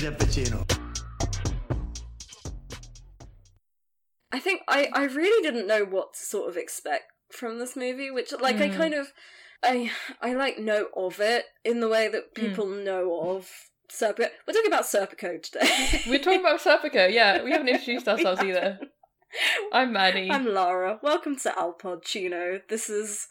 Zappuccino, Zappuccino. I think I, I really didn't know what to sort of expect from this movie, which like I mm. kind of I I like know of it in the way that mm. people know of Serpico. We're talking about Serpico today. We're talking about Serpico, yeah. We haven't introduced ourselves either. I'm Maddie. I'm Lara. Welcome to Alpod Chino. This is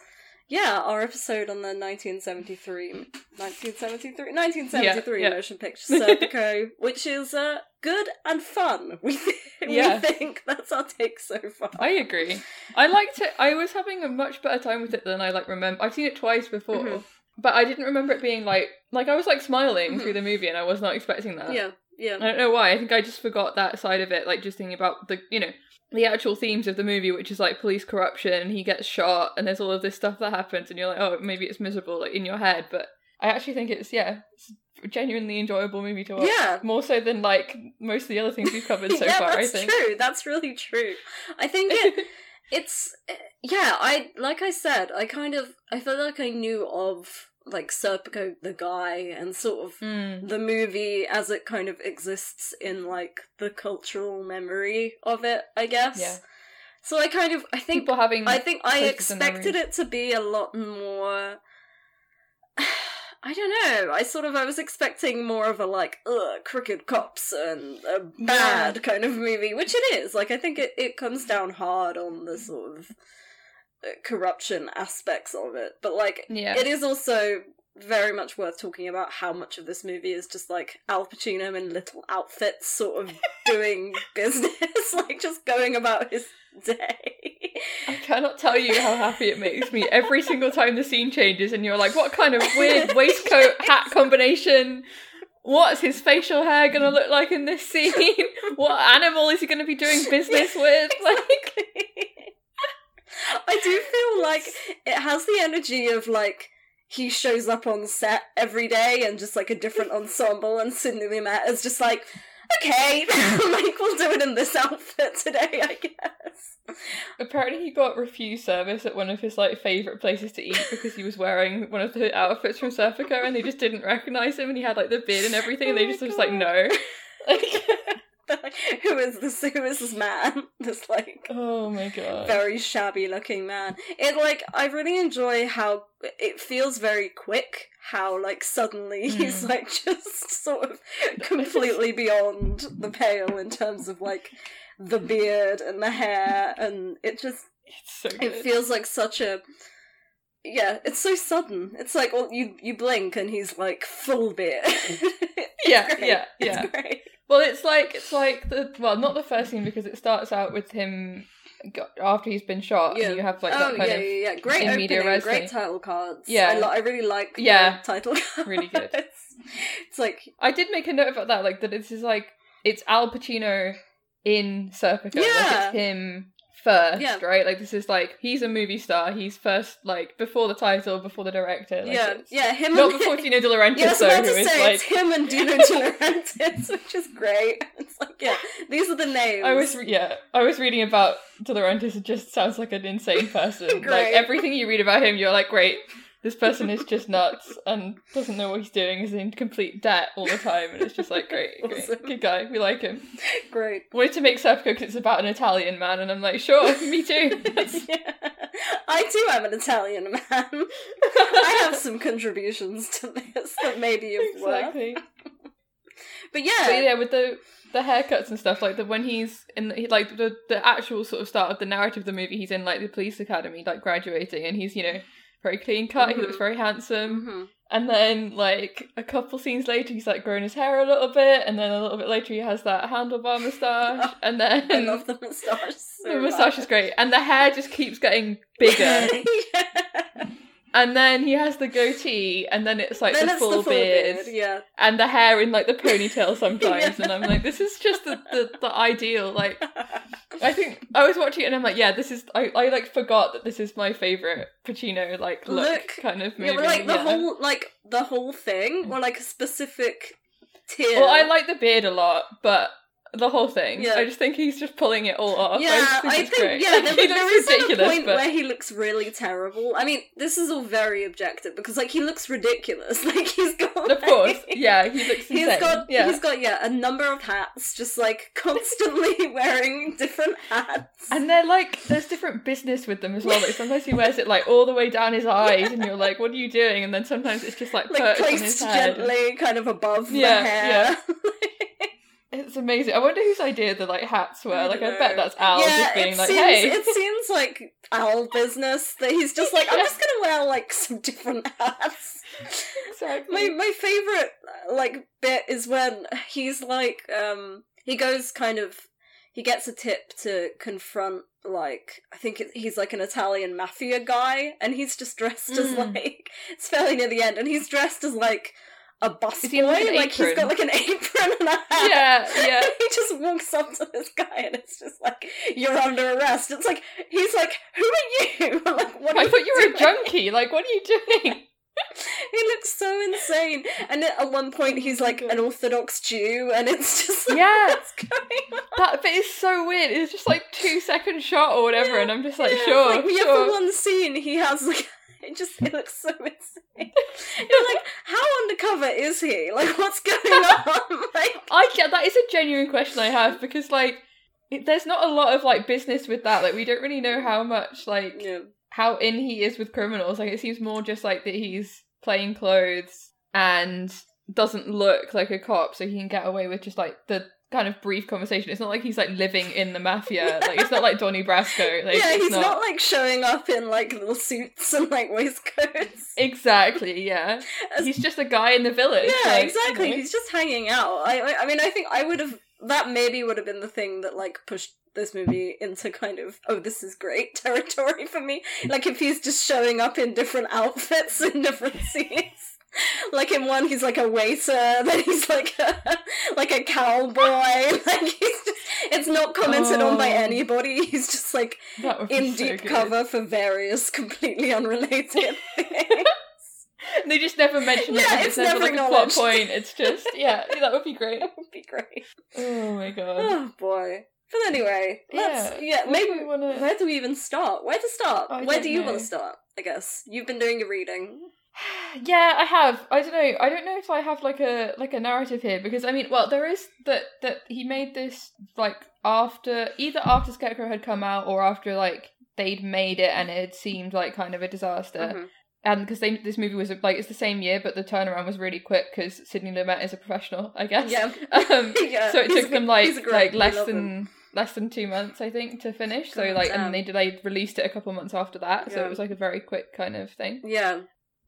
yeah, our episode on the 1973 1973 1973 Yeah, yeah. motion picture Serpico, which is uh good and fun. We th- Yeah. we think that's our take so far. I agree. I liked it. I was having a much better time with it than I like remember. I've seen it twice before, Mhm. but I didn't remember it being like like I was like smiling through the movie, and I was not expecting that. Mm-hmm. yeah, yeah. I don't know why. I think I just forgot that side of it. Like just thinking about the you know the actual themes of the movie, which is like police corruption. He gets shot, and there's all of this stuff that happens, and you're like, oh, maybe it's miserable like in your head, but I actually think it's yeah, it's a genuinely enjoyable movie to watch. Yeah. more so than like most of the other things we've covered so yeah, far. that's I think. That's true. That's really true. I think it, it's yeah. I like I said. I kind of I feel like I knew of like Serpico the guy and sort of Mm. the movie as it kind of exists in like the cultural memory of it. I guess. Yeah. So I kind of I think People having I think I expected it to be a lot more. I don't know. I sort of I was expecting more of a like ugh crooked cops and a bad kind of movie, which it is. Like I think it it comes down hard on the sort of corruption aspects of it, but like Yeah. it is also very much worth talking about how much of this movie is just like Al Pacino in little outfits, sort of doing business, like just going about his day. I cannot tell you how happy it makes me every single time the scene changes and you're like, what kind of weird waistcoat hat combination? What's his facial hair gonna look like in this scene? What animal is he gonna be doing business with? Like, I do feel like it has the energy of like he shows up on set every day and just like a different ensemble and Sidney Lumet is just like okay like we'll do it in this outfit today I guess. Apparently he got refused service at one of his like favorite places to eat because he was wearing one of the outfits from Serpico and they just didn't recognize him and he had like the beard and everything and Oh they my just was like no. Like, who is this who is this man this like oh my god. very shabby looking man. It like I really enjoy how it feels very quick. How like suddenly he's Mm. like just sort of completely beyond the pale in terms of like the beard and the hair, and it just It's so it feels like such a yeah. It's so sudden. It's like well, you you blink and he's like full beard. Yeah, yeah, It's yeah. Well, it's like it's like the well, not the first scene because it starts out with him after he's been shot, Yeah. and you have like oh that kind yeah, of yeah, yeah. Great opening, great title cards. Yeah. I, li- I really like the Yeah. title cards. Really good. it's like I did make a note about that, like that. This is like it's Al Pacino in Serpico. Like Yeah. it's him first, Yeah. right? Like this is like he's a movie star. He's first, like before the title, before the director. Like, yeah, yeah, him Not and before Dino De Laurentiis, Yeah, though, who to say like it's him and Dino De Laurentiis, which is great. It's like yeah, these are the names. I was re- yeah, I was reading about De Laurentiis. It just sounds like an insane person. like everything you read about him, you're like, great, this person is just nuts and doesn't know what he's doing. Is in complete debt all the time, and it's just like great, great, Awesome. good guy. We like him. great. Wanted to make Serpico because it's about an Italian man, and I'm like, sure, me too. Yeah. I too am an Italian man. I have some contributions to this that maybe you've exactly. But yeah, But yeah, with the the haircuts and stuff, like the when he's in the, he, like the the actual sort of start of the narrative of the movie, he's in like the police academy, like graduating, and he's you know very clean cut. He Mhm. looks very handsome. Mhm. And then, like, a couple scenes later, he's like grown his hair a little bit, and then a little bit later, he has that handlebar moustache, and then I love the moustache. So the moustache is great, and the hair just keeps getting bigger. yeah. And then he has the goatee, and then it's like then the it's full, the full beard, beard. Yeah. and the hair in like the ponytail sometimes, Yeah. and I'm like, this is just the, the, the ideal. Like, I think I was watching it, and I'm like, yeah, this is. I, I like forgot that this is my favorite Pacino like look, Look. kind of movie. Yeah, but like the yeah. whole like the whole thing, or like a specific tier. Well, I like the beard a lot, but the whole thing. Yeah. I just think he's just pulling it all off. Yeah, I, I it's think great. yeah, there, he there is a point but where he looks really terrible. I mean, this is all very objective because like he looks ridiculous. Like he's got of course, like- yeah, he looks insane. He's got yeah. he's got yeah a number of hats, just like constantly wearing different hats. And they're like, there's different business with them as well. Like sometimes he wears it like all the way down his eyes, and you're like, what are you doing? And then sometimes it's just like like perched on his placed gently, kind of above Yeah, the hair. It's amazing. I wonder whose idea the like hats were. I Like, don't I bet that's Al yeah, just being like, seems, hey. it seems like Al business that he's just like, I'm just gonna wear like some different hats. exactly. My my favorite like bit is when he's like um he goes kind of he gets a tip to confront like I think it, he's like an Italian mafia guy and he's just dressed as Mm. like it's fairly near the end and he's dressed as like a busboy he like, he's got like an apron and a hat Yeah, yeah. he just walks up to this guy and it's just like you're under arrest it's like he's like who are you like what are I thought you were a junkie. Like, what are you doing? He looks so insane. And at one point, he's oh like an Orthodox Jew, and it's just like, Yeah. what's going on? That bit is so weird. It's just like two second shot or whatever, and I'm just like, Yeah, sure, like, yeah, sure. for one scene, he has like. It just it looks so insane. You're like, how undercover is he? Like, what's going on? like, I get that is a genuine question I have because like it, there's not a lot of like business with that. Like we don't really know how much like yeah, how in he is with criminals. Like it seems more just like that he's plain clothes and doesn't look like a cop, so he can get away with just like the kind of brief conversation. It's not like he's like living in the mafia. Like it's not like Donnie Brasco. Like yeah, he's not... like showing up in like little suits and like waistcoats. exactly. Yeah, As- he's just a guy in the village. Yeah, like, exactly. you know. He's just hanging out. I, I, I mean, I think I would have. That maybe would have been the thing that like pushed this movie into kind of oh this is great territory for me. Mm. Like if he's just showing up in different outfits in different scenes. Like in one, he's like a waiter. Then he's like a, like a cowboy. Like he's just, it's not commented on by Oh. anybody. He's just like That would be in so deep good. cover for various completely unrelated things. They just never mention it. Yeah, it's It's, never never like a plot point. It's just yeah, that would be great. that would be great. Oh my god. Oh boy. But anyway, let's Yeah, yeah, maybe do we wanna- where do we even start? Where to start? I Where do you know. want to start? I guess you've been doing your reading. Yeah, I have. I don't know. I don't know if I have like a like a narrative here because I mean, well, there is that that he made this like after either after Scarecrow had come out or after like they'd made it and it seemed like kind of a disaster. Mhm. And because they this movie was like it's the same year, but the turnaround was really quick because Sidney Lumet is a professional, I guess. Yeah. Um, yeah. so it he's took a- them like he's a great- like less than him. less than two months, I think, to finish. So like, damn. and they they released it a couple months after that, so it was like a very quick kind of thing. Yeah.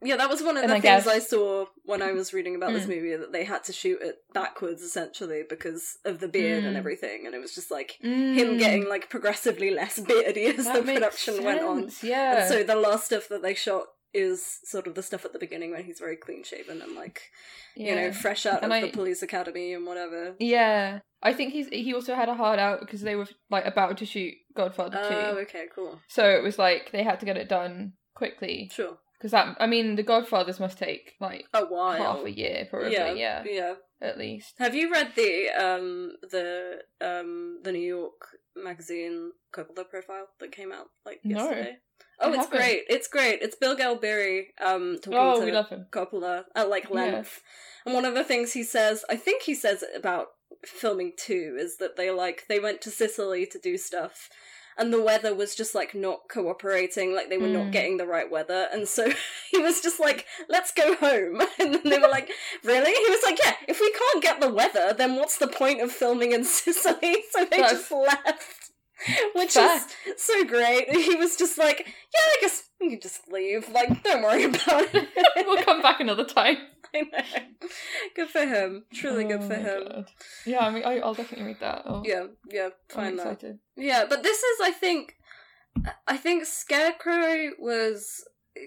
Yeah, that was one of And the I things guess- I saw when I was reading about this Mm. movie that they had to shoot it backwards essentially because of the beard and Mm. everything, and it was just like Mm. him getting like progressively less beardy as That the production went on. Yeah. And so the last stuff that they shot is sort of the stuff at the beginning when he's very clean shaven and like you know fresh out And of I- the police academy and whatever. Yeah, I think he's he also had a hard out because they were like about to shoot Godfather Oh, two, okay, cool, so it was like they had to get it done quickly sure. Because that I mean the Godfathers must take like A while. half a year probably, yeah, yeah, yeah. at least. Have you read the um the um the New York magazine Coppola profile that came out like yesterday? No? Oh, I it's haven't. great. It's great. It's Bilge Ebiri um talking Oh, to we love him. Coppola at like length. And one of the things he says, I think he says about filming two, is that they like they went to Sicily to do stuff and the weather was just like not cooperating, like they were not Mm. getting the right weather, and so he was just like, "Let's go home." And then they were like, "Really?" He was like, "Yeah, if we can't get the weather, then what's the point of filming in Sicily?" So they That's- just left, which Fair. is so great. He was just like, "Yeah, I guess we can just leave. Like, don't worry about it." we'll come back another time. I know. Good for him. Truly good Oh for him. God. Yeah, I mean, I, I'll definitely read that. Oh, Yeah, yeah, I'm find that. excited. Yeah, but this is, I think, I think Scarecrow was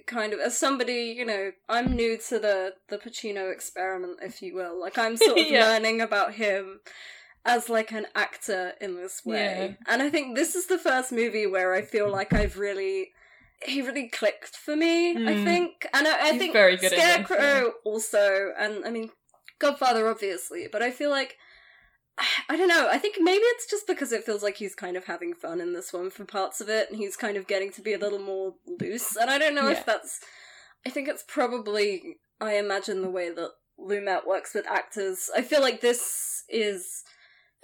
kind of as somebody, you know, I'm new to the the Pacino experiment, if you will. Like I'm sort of Yeah. learning about him as like an actor in this way. And I think this is the first movie where I feel like I've really he really clicked for me, I Mm. think. And I, I He's think very good in this, Scarecrow yeah. also and I mean Godfather obviously, but I feel like I don't know. I think maybe it's just because it feels like he's kind of having fun in this one for parts of it, and he's kind of getting to be a little more loose. And I don't know Yeah. if that's. I think it's probably. I imagine the way that Lumet works with actors. I feel like this is.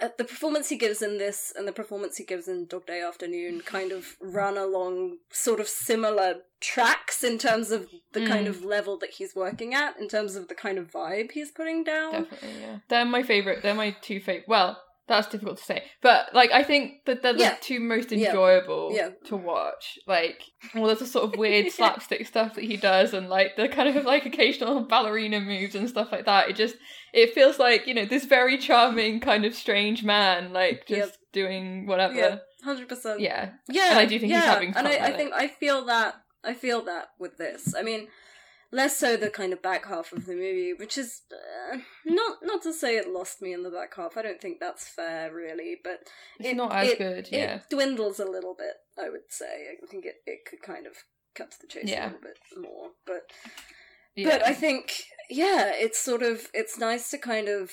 Uh, the performance he gives in this and the performance he gives in Dog Day Afternoon kind of run along sort of similar tracks in terms of the kind Mm. of level that he's working at, in terms of the kind of vibe he's putting down. Definitely, yeah. They're my favorite. They're my two favorite. Well, that's difficult to say, but like I think that they're the Yeah. two most enjoyable Yeah. to watch. Like, all of the sort of weird slapstick stuff that he does, and like the kind of like occasional ballerina moves and stuff like that. It just it feels like you know this very charming kind of strange man, like just Yep. doing whatever. Yeah, hundred percent. Yeah. Yeah, And I do think he's having fun and I, I think I feel that I feel that with this. I mean, less so the kind of back half of the movie, which is uh, not not to say it lost me in the back half. I don't think that's fair, really. But It's it- not as it- good, yeah. it dwindles a little bit. I would say. I think it, it could kind of cut to the chase Yeah. a little bit more, but yeah. but I think, yeah, it's sort of it's nice to kind of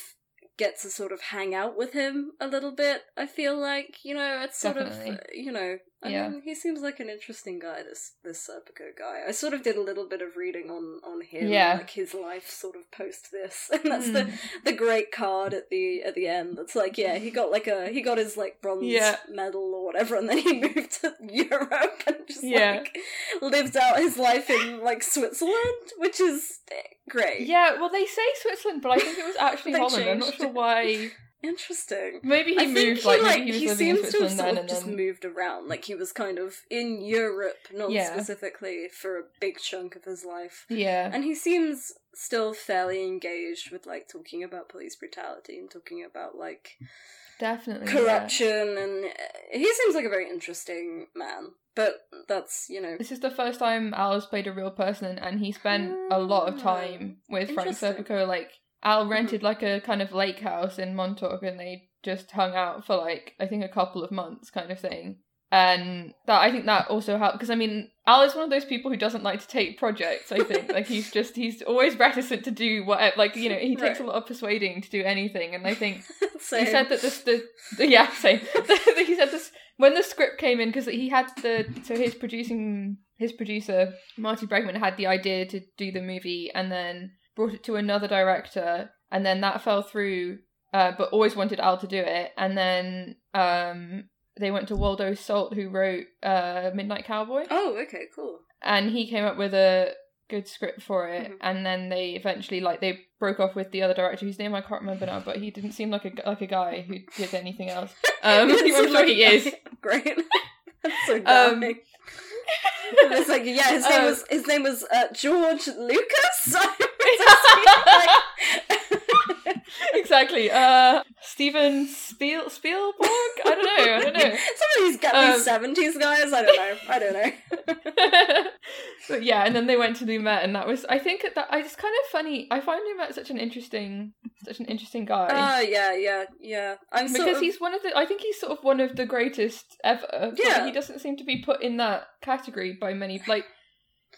get to sort of hang out with him a little bit. I feel like you know it's sort Definitely. of you know. I Yeah. mean, he seems like an interesting guy. This this Serpico guy. I sort of did a little bit of reading on on him, Yeah. like his life sort of post this, and that's the Mm. the great card at the at the end. That's like, yeah, he got like a he got his like bronze Yeah. medal or whatever, and then he moved to Europe and just Yeah. like lived out his life in like Switzerland, which is great. Yeah, well, they say Switzerland, but I think it was actually Holland. I'm not sure why. Interesting. Maybe he I think moved, he like, like he he, seems to have sort of just then moved around. Like he was kind of in Europe, not Yeah. specifically for a big chunk of his life. yeah, And he seems still fairly engaged with like talking about police brutality and talking about like definitely yeah. corruption and uh, he seems like a very interesting man. But that's, you know, This is the first time Al has played a real person, and he spent a lot of time with Frank. Serpico. Like Al mm-hmm. rented like a kind of lake house in Montauk, and they just hung out for like I think a couple of months, kind of thing. And that I think that also helped because I mean Al is one of those people who doesn't like to take projects. I think like he's just he's always reticent to do whatever. Like you know he takes Right. a lot of persuading to do anything, and I think he said that this the, the yeah same. he said this when the script came in because he had the so his producing his producer Marty Bregman had the idea to do the movie and then brought it to another director and then that fell through. Uh, but always wanted Al to do it, and then um, they went to Waldo Salt, who wrote uh, Midnight Cowboy, Oh, okay, cool. and he came up with a good script for it Mhm. and then they eventually like they broke off with the other director whose name I can't remember now but he didn't seem like a like a guy who did anything else um I'm sure like- he is Great. That's so Um. It's like yeah, his name um, was his name was uh, George Lucas. exactly uh Steven Spiel Spielberg I don't know I don't know Some of these got Um, these seventies guys. I don't know. I don't know. but yeah, and then they went to Lumet, and that was I think that I it's kind of funny. I find Lumet such an interesting, such an interesting guy Oh yeah, yeah, yeah. I'm because of, he's one of the. I think he's sort of one of the greatest ever. Yeah. he doesn't seem to be put in that category by many. Like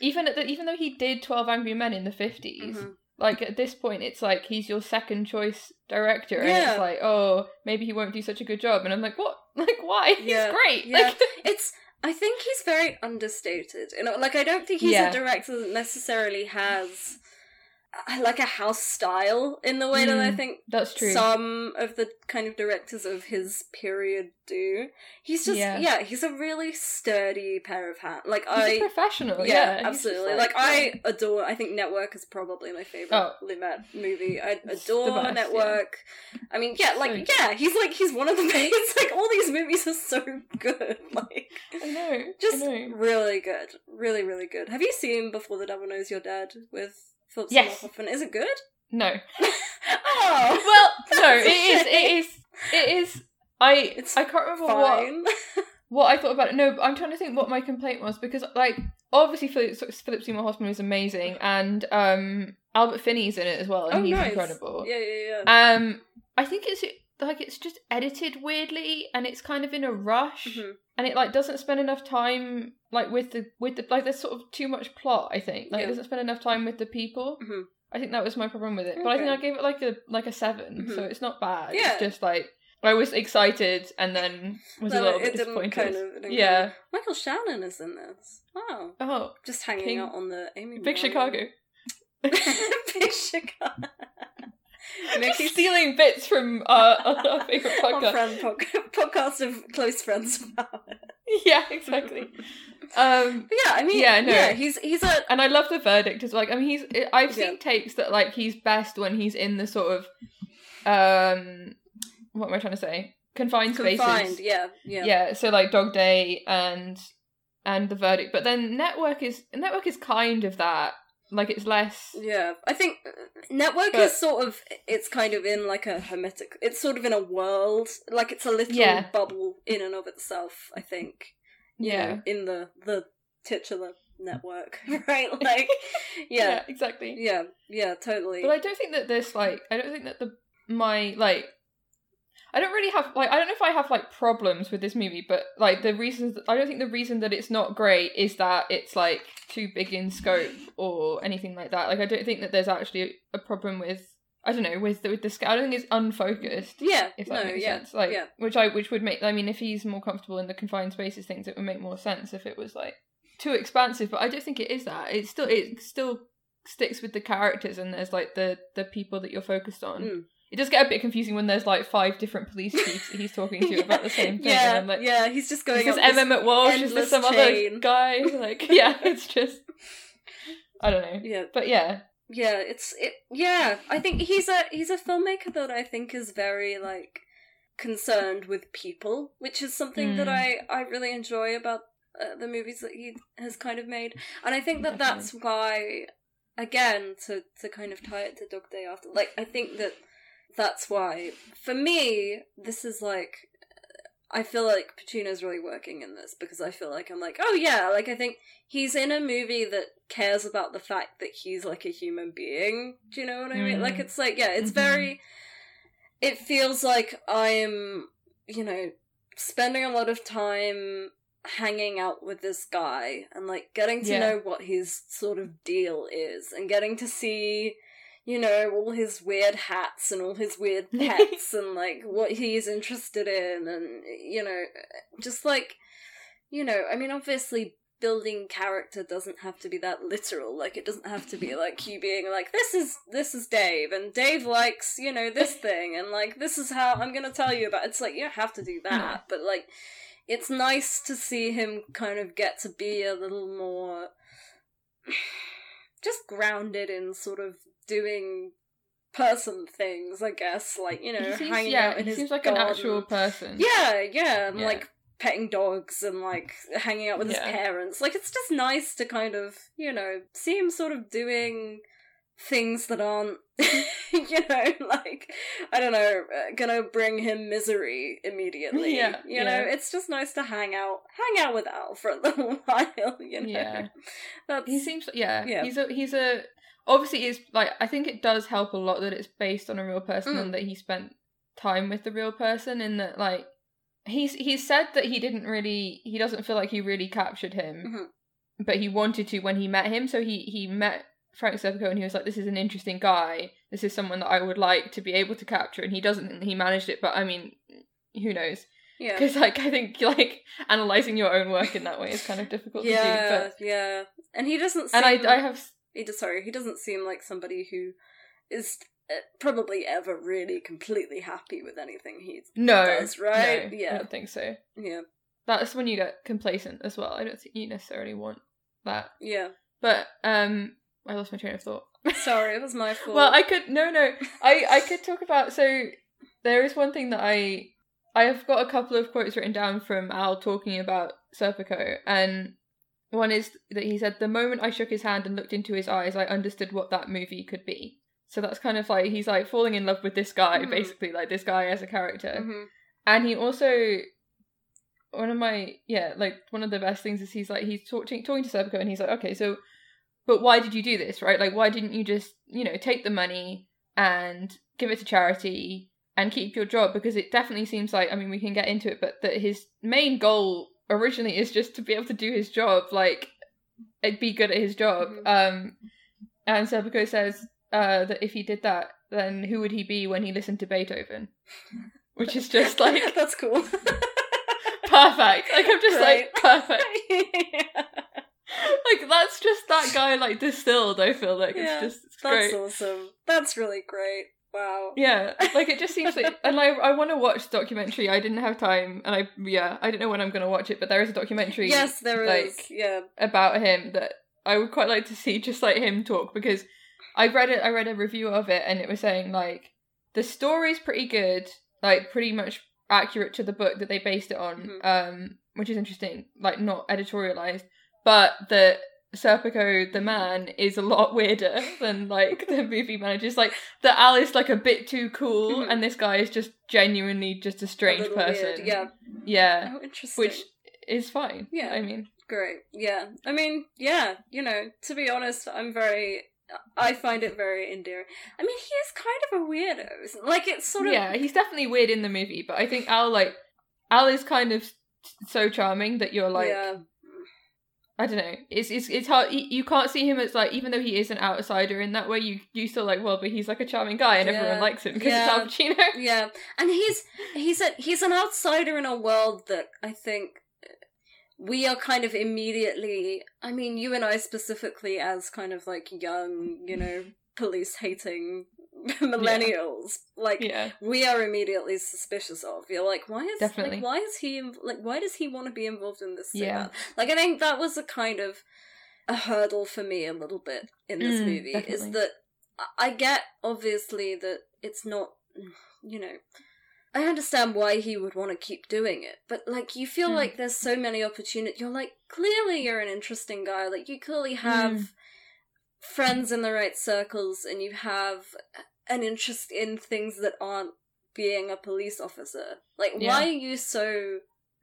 even at the, even though he did Twelve Angry Men in the 50s Mhm. like at this point, it's like he's your second choice director, and Yeah. it's like, oh, maybe he won't do such a good job, and I'm like, what? Like why? Yeah, He's great. yeah. Like, it's I think he's very understated. You know, like I don't think he's Yeah. a director that necessarily has like a house style in the way that I Mm, think that's true. some of the kind of directors of his period do. He's just yeah, Yeah. he's a really sturdy pair of hands. Like he's I professional. yeah, Yeah, absolutely. Like, I adore. I think Network is probably my favorite Oh. Lumet movie. I adore best, yeah. Network. I mean, yeah, like So- yeah, he's like he's one of the main. Like all these movies are so good. Like I know. just I know. really good, really really good. Have you seen Before the Devil Knows You're Dead with Philip Yes. Seymour Hoffman? Is it good? No. Oh Well, no, it is. It is. It is. I. It's I can't remember what fine. what I thought about it. No, I'm trying to think what my complaint was because like obviously Philip, Philip Seymour Hoffman is amazing, and um, Albert Finney's in it as well, and oh, he's nice. incredible. Yeah, yeah, yeah. Um, I think it's like it's just edited weirdly, and it's kind of in a rush, Mhm. and it like doesn't spend enough time like with the with the like there's sort of too much plot. I think like Yeah. it doesn't spend enough time with the people. Mhm. I think that was my problem with it, but I think I gave it like a like a 7 so Mhm. it's not bad. Yeah. It's just like I was excited and then was Then a little it bit disappointed. kind of- yeah. Michael Shannon is in this. Wow. Oh, Just hanging King- out on the Amy. Big Chicago. Big Chicago. Mickey Stealing bits from our, our favorite Our podcast. friend pod- podcast of close friends of ours. yeah, exactly. Um, yeah, I mean, Yeah, yeah, no. he's he's a and I love the verdict as well. Like, I mean, he's I've seen Yeah. takes that like he's best when he's in the sort of um, what am I trying to say? Confined spaces. confined. Yeah, yeah, yeah so like dog day and and the verdict but then network is network is kind of that like it's less Yeah, I think uh, network But- is sort of it's kind of in like a hermetic. It's sort of in a world, like it's a little Yeah. bubble in and of itself. I think. Yeah. in the the titular network, right? Like, yeah, exactly yeah, yeah, totally. but i don't think that this like i don't think that the my like i don't really have like i don't know if i have like problems with this movie but like the reasons i don't think the reason that it's not great is that it's like too big in scope or anything like that like i don't think that there's actually a problem with i don't know with the, with the i don't think it's unfocused yeah, if that no, makes yeah, sense. Like, yeah, which I which would make. I mean, if he's more comfortable in the confined spaces things, it would make more sense if it was like too expansive. But I don't think it is that. It still it still sticks with the characters, and there's like the the people that you're focused on. Mm. It does get a bit confusing when there's like five different police chiefs he's talking to about the same thing. Yeah, and like, yeah, he's just going is this this Emma McWalsh? Is this some chain. other guy? Like, yeah, it's just I don't know. Yeah, But yeah, yeah, it's it. Yeah, I think he's a he's a filmmaker that I think is very like concerned with people, which is something that Mm. I I really enjoy about uh, the movies that he has kind of made, and I think that that's why, again, to to kind of tie it to Dog Day After, like I think that that's why for me this is like. I feel like Pacino's really working in this because I feel like I'm like, oh yeah, like I think he's in a movie that cares about the fact that he's like a human being. Do you know what I mean? Mm. Like it's like yeah, it's Mhm. very it feels like I'm, you know, spending a lot of time hanging out with this guy and like getting to Yeah. know what his sort of deal is and getting to see you know all his weird hats and all his weird pets and like what he's interested in and you know just like you know i mean obviously building character doesn't have to be that literal like it doesn't have to be like you being like this is this is dave and dave likes you know this thing and like this is how i'm gonna tell you about it's like you don't have to do that but like it's nice to see him kind of get to be a little more just grounded in sort of doing person things i guess like you know seems, hanging yeah, out in he his seems like garden. an actual person. Yeah, yeah, and Yeah. like petting dogs and like hanging out with his parents. Like it's just nice to kind of, you know, see him sort of doing things that aren't, you know, like I don't know, uh, gonna bring him misery immediately. Yeah, you know, it's just nice to hang out, hang out with Al for a little while. You know, Yeah. that's He seems yeah, Yeah. He's a he's a obviously it's like I think it does help a lot that it's based on a real person Mm. and that he spent time with the real person and that like he's he's said that he didn't really he doesn't feel like he really captured him. Mhm. But he wanted to when he met him, so he he met Frank Serpico and he was like, This is an interesting guy. This is someone that I would like to be able to capture and he doesn't he managed it, but I mean who knows? yeah. Because like I think like analyzing your own work in that way is kind of difficult to do. Yeah, But yeah, and he doesn't. Seem, and I I have he does sorry he doesn't seem like somebody who is uh, probably ever really completely happy with anything he no does, right? no, Yeah. I don't think so. yeah That's when you get complacent as well. I don't think you necessarily want that. yeah But um, I lost my train of thought. sorry it was my fault well, I could no no I I could talk about so there is one thing that I I have got a couple of quotes written down from Al talking about Serpico and one is that he said the moment I shook his hand and looked into his eyes I understood what that movie could be. So that's kind of like he's like falling in love with this guy Mhm. basically like this guy as a character. Mhm. And he also one of my yeah, like one of the best things is he's like he's talking talking to Serpico and he's like, okay, so, but why did you do this, right? Like, why didn't you just you know take the money and give it to charity and keep your job? Because it definitely seems like I mean we can get into it, but that his main goal originally is just to be able to do his job, like be good at his job. Mhm. Um, and Serpico says uh that if he did that, then who would he be when he listened to Beethoven? Which is just like that's cool. perfect. Like I'm just Right. like perfect. yeah. Like that's just that guy like distilled. I feel like Yeah, it's just it's That's great. awesome. That's really great. Wow. Yeah, like it just seems like, and I I want to watch the documentary. I didn't have time, and I yeah I don't know when I'm going to watch it, but there is a documentary. Yes, there is. like, Yeah. about him that I would quite like to see just like him talk because I read it I read a review of it and it was saying like the story's pretty good, like pretty much accurate to the book that they based it on, Mhm. um, which is interesting, like not editorialized, but the Serpico the man is a lot weirder than like the movie managers. Like the Al is like a bit too cool, Mhm. and this guy is just genuinely just a A strange little person. weird, Yeah. yeah, Oh, interesting. which is fine. Yeah. I mean, Great. Yeah. I mean, yeah, you know, to be honest, I'm very I find it very endearing. I mean, he is kind of a weirdo. Like it's sort of yeah, he's definitely weird in the movie, but I think Al like Al is kind of so charming that you're like yeah. I don't know. It's it's it's hard. You you can't see him as like even though he is an outsider in that way. You you still like well, but he's like a charming guy and everyone likes him because Yeah. it's Al Pacino. Yeah. And he's he's a he's an outsider in a world that I think we are kind of immediately I mean, you and I specifically as kind of like young, you know, police hating millennials. Like Yeah, we are immediately suspicious of. You're like, why is Definitely. like why is he like why does he want to be involved in this? Yeah. Like I think that was a kind of a hurdle for me a little bit in this Mm, movie is that I- I get obviously that it's not you know I understand why he would want to keep doing it, but like you feel Mm. like there's so many opportunities. You're like clearly you're an interesting guy. Like you clearly have Mm. friends in the right circles, and you have an interest in things that aren't being a police officer. Like Yeah. why are you so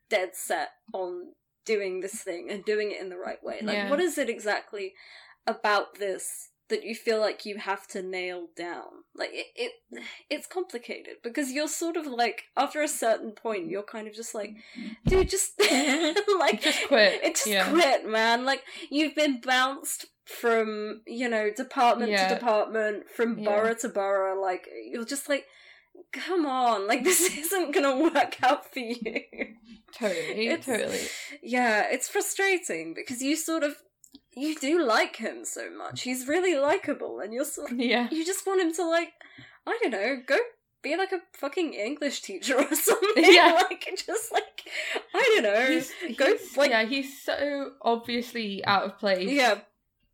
dead set on doing this thing and doing it in the right way? Like Yeah. what is it exactly about this? That you feel like you have to nail down, like it, it, it's complicated because you're sort of like after a certain point, you're kind of just like, dude, just like Just quit, It just yeah. quit, man. Like you've been bounced from you know department Yeah. to department, from Yeah. borough to borough. Like you're just like, come on, like this isn't gonna work out for you. totally, It's- totally. Yeah, it's frustrating because you sort of you do like him so much. He's really likable, and you're sort of Yeah, you just want him to like I don't know, go be like a fucking English teacher or something. Yeah. like just like I don't know. he's, go he's- like yeah, he's so obviously out of place. yeah,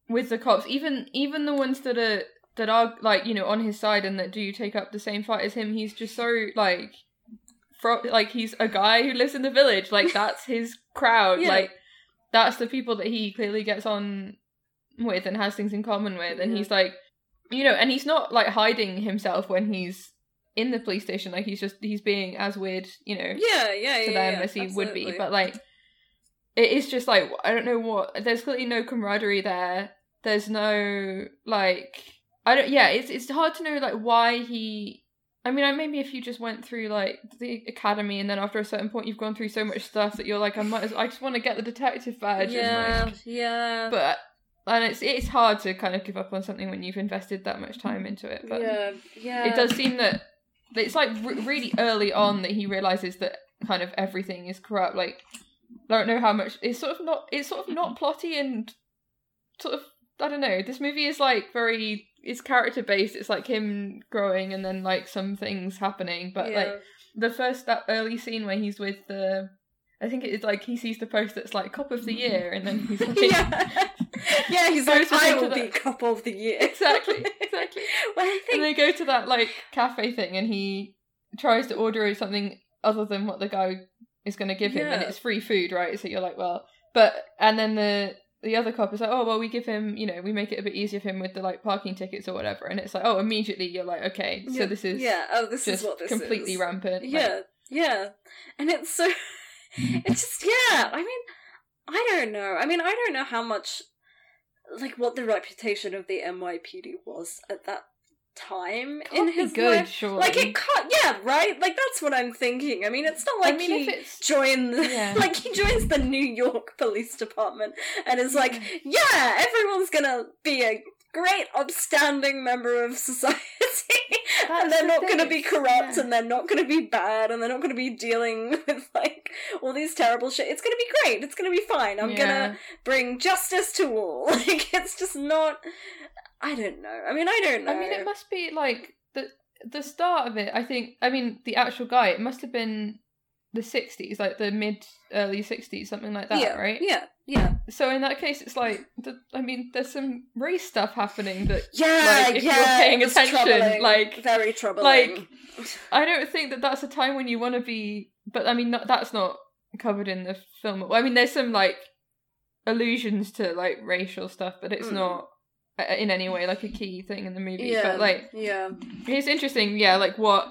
with the cops, even even the ones that are that are like you know on his side and that do take up the same fight as him, he's just so like, fro- like he's a guy who lives in the village. Like that's his crowd. Yeah. Like that's the people that he clearly gets on with and has things in common with. And he's like, you know, and he's not like hiding himself when he's in the police station. Like he's just he's being as weird, you know, yeah, yeah, to yeah, them yeah, as he would be. But like, it is just like I don't know what. There's clearly no camaraderie there. There's no like I don't. Yeah, it's it's hard to know like why he. I mean, I maybe if you just went through like the academy and then after a certain point you've gone through so much stuff that you're like I might. As, I just want to get the detective badge. yeah, like, yeah, but and it's it's hard to kind of give up on something when you've invested that much time into it. But yeah, yeah. it does seem that that it's like re- really early on that he realizes that kind of everything is corrupt. Like, I don't know how much it's sort of not. It's sort of not plotty and sort of. I don't know. This movie is like very. It's character based. It's like him growing and then like some things happening. But yeah. like the first that early scene where he's with the. I think it's like he sees the post that's like cop of the mm-hmm. year, and then he's like, yeah, yeah. He's like, I will be couple of the year. exactly, exactly. well, I and they go to that like cafe thing and he tries to order something other than what the guy is going to give him and it's free food right so you're like well but and then the the other cop is like oh well we give him you know we make it a bit easier for him with the like parking tickets or whatever and it's like oh immediately you're like okay so this is yeah. Oh, this just is what this completely is. rampant like- Yeah, yeah, and it's so it's just yeah. I mean, I don't know. I mean, I don't know how much like what the reputation of the NYPD was at that time in Can't be his good, life. surely. Like it can't. Yeah, right. Like that's what I'm thinking. I mean, it's not like I mean, he if it's joined the, Yeah. like he joins the New York Police Department and is like, yeah, everyone's gonna be a great, upstanding member of society. And they're the not going to be corrupt, yeah. and they're not going to be bad, and they're not going to be dealing with like all these terrible shit. It's going to be great. It's going to be fine. I'm Yeah. gonna bring justice to all. Like it's just not. I don't know. I mean, I don't know. I mean, it must be like the the start of it. I think. I mean, the actual guy. It must have been the sixties, like the mid early sixties, something like that, yeah, right? Yeah, yeah, So in that case, it's like, the, I mean, there's some race stuff happening that yeah. Like, if yeah, you're paying attention, troubling. like- very troubling. like I don't think that that's a time when you want to be. But I mean, not, that's not covered in the film. I mean, there's some like allusions to like racial stuff, but it's Mm. not Uh, in any way like a key thing in the movie. yeah, But like, yeah, it's interesting. Yeah, like what.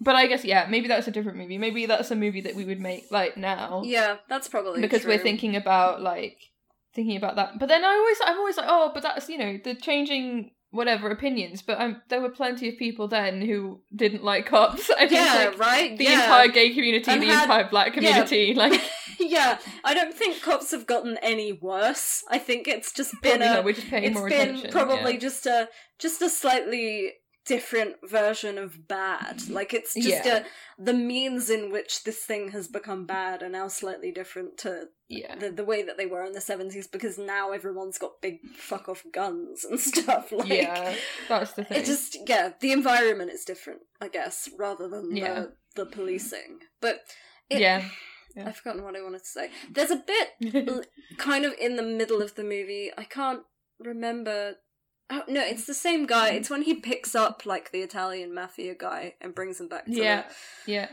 But I guess yeah, maybe that's a different movie. Maybe that's a movie that we would make like now yeah. That's probably because we're thinking about like thinking about that. But then I always I'm always like, oh, but that's you know the changing whatever opinions. But um, there were plenty of people then who didn't like cops. I Yeah, like, right. the yeah. entire gay community, And the had- entire black community, like yeah, I don't think cops have gotten any worse. I think it's just been probably a not, we're just paying it's more been attention. probably yeah. just a just a slightly different version of bad. Like it's just Yeah. a the means in which this thing has become bad are now slightly different to yeah. the the way that they were in the seventies because now everyone's got big fuck off guns and stuff. Like yeah, that's the thing. it just yeah, the environment is different, I guess, rather than Yeah. the the policing. But it, yeah, Yeah. I've forgotten what I wanted to say. There's a bit kind of in the middle of the movie. I can't remember. Oh no, it's the same guy. It's when he picks up like the Italian mafia guy and brings him back to yeah, the, yeah,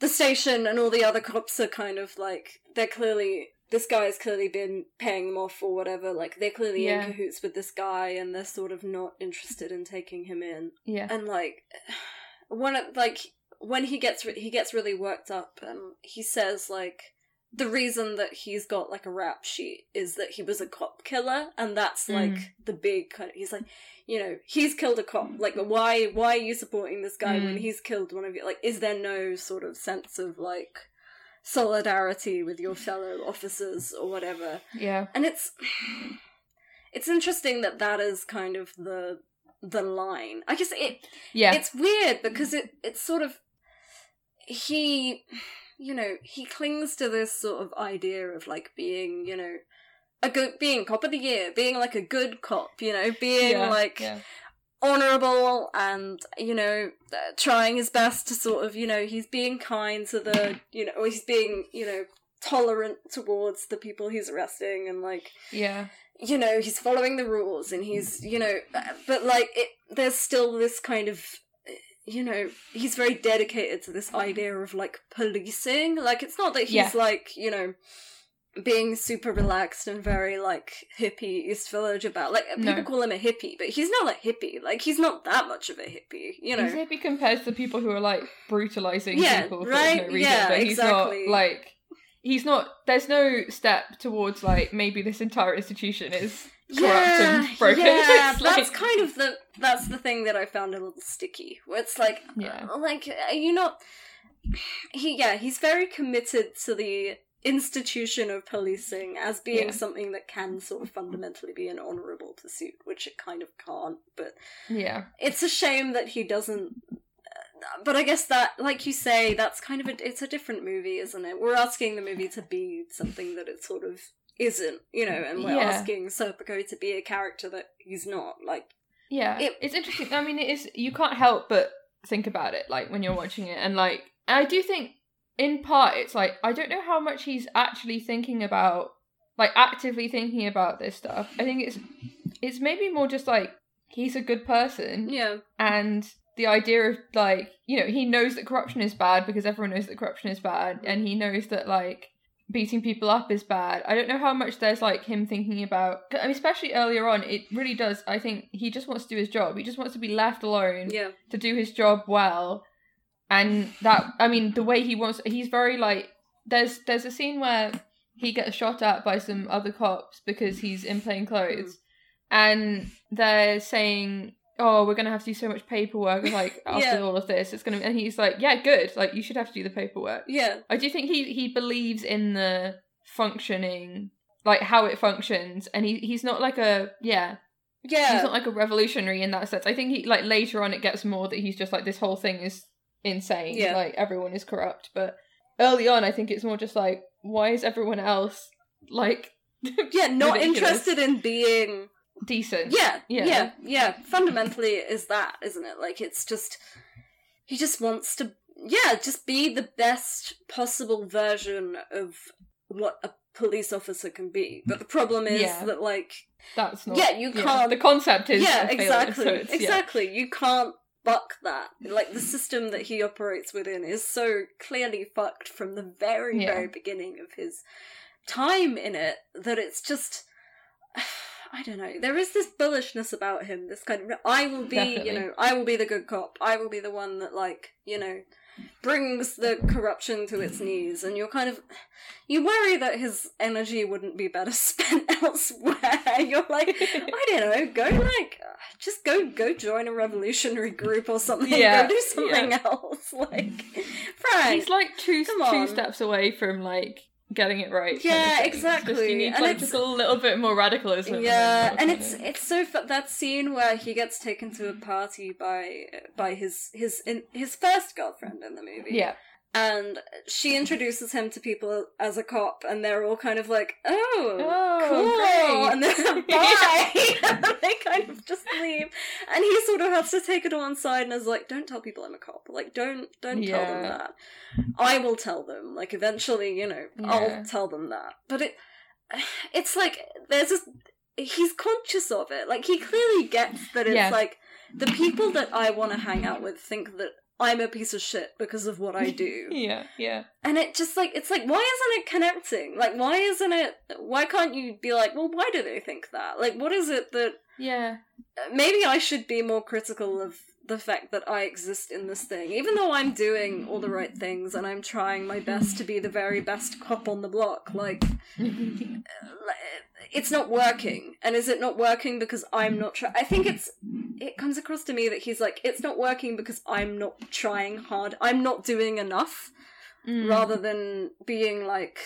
the station, and all the other cops are kind of like they're clearly this guy's clearly been paying them off or whatever. Like they're clearly Yeah. in cahoots with this guy, and they're sort of not interested in taking him in yeah, and like when it, like when he gets re- he gets really worked up and he says like the reason that he's got like a rap sheet is that he was a cop killer and that's like Mm. the big kind of he's like you know he's killed a cop. Like why why are you supporting this guy when Mm. he's killed one of you? Like is there no sort of sense of like solidarity with your fellow officers or whatever? Yeah, and it's it's interesting that that is kind of the the line. I guess it yeah, it's weird because it it's sort of he you know he clings to this sort of idea of like being you know a good being cop of the year being like a good cop you know being yeah, like yeah. honorable and you know uh, trying his best to sort of you know he's being kind to the you know he's being you know tolerant towards the people he's arresting and like yeah. you know he's following the rules and he's you know uh, but like it there's still this kind of you know he's very dedicated to this oh. idea of like policing like it's not that he's Yeah. like you know being super relaxed and very like hippie East Village about like people No. call him a hippie, but he's not a hippie. Like he's not that much of a hippie, you know. He's hippie compared to the people who are like brutalizing Yeah, people for right? no reason. Yeah, but he's exactly. not like he's not. There's no step towards like maybe this entire institution is corrupt and broken. Yeah, It's that's kind of the that's the thing that I found a little sticky. Where it's like, Yeah. uh, like are you not? He yeah, he's very committed to the institution of policing as being Yeah. something that can sort of fundamentally be an honourable pursuit, which it kind of can't. But yeah, it's a shame that he doesn't. uh, But I guess that, like you say, that's kind of a, it's a different movie, isn't it? We're asking the movie to be something that it sort of isn't, you know, and we're Yeah. asking Serpico to be a character that he's not. Like, yeah. It- it's interesting. I mean, it is. You can't help but think about it, like when you're watching it, and like I do think, in part, it's like I don't know how much he's actually thinking about, like actively thinking about this stuff. I think it's it's maybe more just like he's a good person, yeah, and the idea of like you know he knows that corruption is bad because everyone knows that corruption is bad and he knows that like beating people up is bad. I don't know how much there's like him thinking about I mean, especially earlier on it really does i think he just wants to do his job. He just wants to be left alone yeah, to do his job well. And that i mean the way he wants he's very like there's there's a scene where he gets shot at by some other cops because he's in plain clothes, mm. and they're saying, "Oh, we're gonna have to do so much paperwork." Like after Yeah. all of this, it's gonna. And he's like, "Yeah, good. Like you should have to do the paperwork." Yeah. I do think he he believes in the functioning, like how it functions, and he he's not like a yeah Yeah. he's not like a revolutionary in that sense. I think he like later on it gets more that he's just like this whole thing is insane. Yeah. Like everyone is corrupt. But early on I think it's more just like why is everyone else like yeah, not ridiculous. interested in being decent? Yeah, Yeah. yeah, yeah, Fundamentally, is that isn't it? Like, it's just he just wants to, yeah, just be the best possible version of what a police officer can be. But the problem is Yeah. that, like, That's not Yeah, you can't- The concept is yeah, a failure, exactly, so it's- yeah. exactly. You can't buck that. Like, the system that he operates within is so clearly fucked from the very, Yeah. very beginning of his time in it that it's just. I don't know. There is this bullishness about him. This kind of I will be, Definitely. you know, I will be the good cop. I will be the one that, like, you know, brings the corruption to its knees. And you're kind of, you worry that his energy wouldn't be better spent elsewhere. You're like, I don't know, go like, just go, go join a revolutionary group or something. Yeah, Go do something else. Like, Frank. He's like two two steps away from like getting it right. Yeah, thing. Just, exactly. you need And like it's- just a little bit more radicalism. Yeah, and it's it's so fu- that scene where he gets taken to a party by by his his in, his first girlfriend in the movie. yeah. And she introduces him to people as a cop, and they're all kind of like, "Oh, Oh, cool," great. and then bye, they kind of just leave, and he sort of has to take it one side and is like, "Don't tell people I'm a cop. Like, don't don't tell them that. I will tell them. Like, eventually, you know, Yeah. I'll tell them that." But it, it's like there's this. He's conscious of it. Like he clearly gets that it's Yeah. like the people that I want to hang out with think that I'm a piece of shit because of what I do. Yeah, yeah. And it just like it's like why isn't it connecting? Like why isn't it why can't you be like, well why do they think that? Like what is it that Yeah. maybe I should be more critical of the fact that I exist in this thing. Even though I'm doing all the right things and I'm trying my best to be the very best cop on the block, like it's not working. And is it not working because I'm not trying? I think it's. It comes across to me that he's like, it's not working because I'm not trying hard. I'm not doing enough, Mm. rather than being like,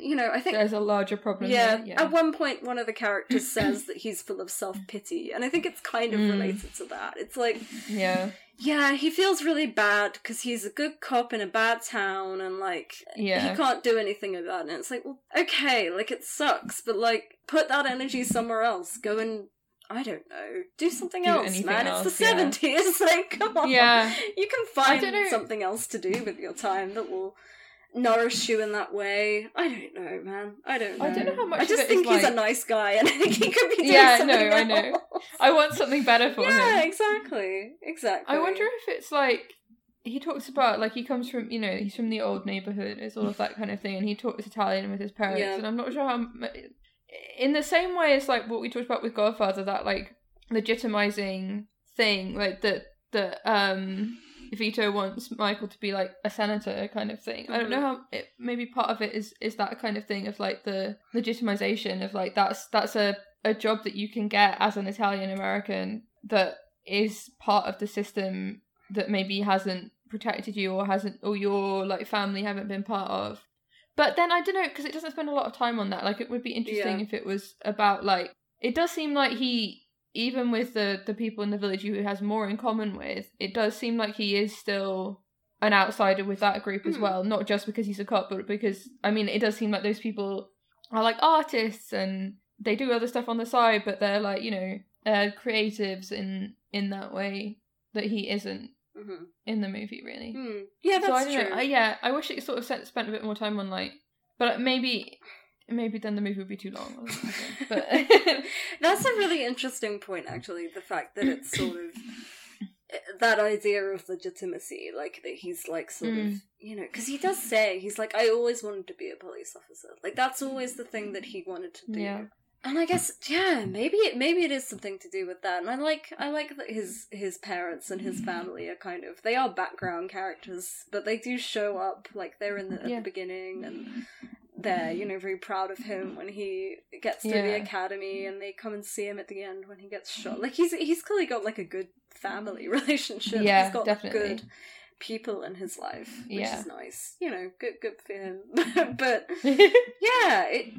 you know. I think There's a larger problem. yeah, here, yeah. At one point, one of the characters says that he's full of self pity, and I think it's kind of Mm. related to that. It's like, yeah. yeah, he feels really bad because he's a good cop in a bad town, and like, Yeah. he can't do anything about it. And it's like, well, okay, like it sucks, but like, put that energy somewhere else. Go and. I don't know. Do something Do else, man. else, it's the yeah. seventies. Like, come on. Yeah. You can find something else to do with your time that will nourish you in that way. I don't know, man. I don't know. I don't know how much I just think he's a nice guy, and I think he could be doing Yeah, something no, I know. I want something better for Yeah, him. Yeah, exactly, exactly. I wonder if it's like he talks about like he comes from you know he's from the old neighborhood it's all of that kind of thing and he talks Italian with his parents Yeah. and I'm not sure how in the same way as like what we talked about with Godfather that like legitimizing thing like that that um Vito wants Michael to be like a senator kind of thing. I don't know how mm-hmm. it maybe part of it is is that kind of thing of like the legitimization of like that's that's a a job that you can get as an Italian American that is part of the system that maybe hasn't protected you or hasn't or your like family haven't been part of. But then I don't know because it doesn't spend a lot of time on that. Like it would be interesting Yeah. if it was about like it does seem like he even with the the people in the village who he has more in common with, it does seem like he is still an outsider with that group as Hmm. well. Not just because he's a cop, but because I mean it does seem like those people are like artists and they do other stuff on the side, but they're like you know uh, creatives in in that way that he isn't Mhm. in the movie really. Hmm. Yeah, that's so I don't true. know. I, yeah, I wish it sort of spent a bit more time on like, but maybe maybe then the movie would be too long. or something. But That's a really interesting point, actually. The fact that it's sort of that idea of legitimacy, like that he's like sort of, Mm. you know, because he does say he's like, I always wanted to be a police officer. Like that's always the thing that he wanted to do. Yeah. and I guess yeah, maybe it maybe it is something to do with that. And I like I like that his his parents and his family are kind of they are background characters, but they do show up like they're in the, at Yeah. the beginning and they're you know very proud of him when he gets to the academy and they come and see him at the end when he gets mm-hmm. shot. Like he's he's clearly got like a good family relationship. Yeah, he's got definitely. good people in his life, which Yeah. is nice. You know, good good for him. but yeah it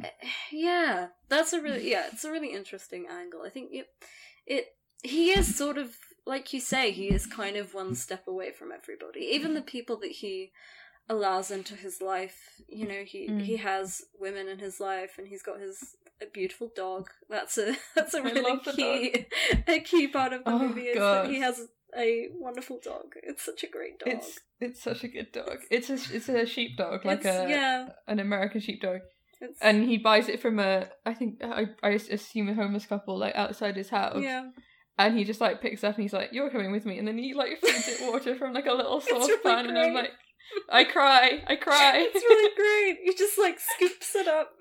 yeah that's a really yeah it's a really interesting angle i think it it he is sort of like you say he is kind of one step away from everybody even the people that he allows into his life you know he Mm. he has women in his life and he's got his a beautiful dog. That's a that's a really key a key part of the Oh, movie is that he has a wonderful dog. It's such a great dog. It's it's such a good dog. It's a it's a sheepdog, like It's- a yeah. an American sheepdog, it's, and he buys it from a I think I I assume a homeless couple like outside his house. yeah. And he just like picks up and he's like, "You're coming with me," and then he like feeds it water from like a little really saucepan, and I'm like, I cry, I cry. it's really great. He just like scoops it up.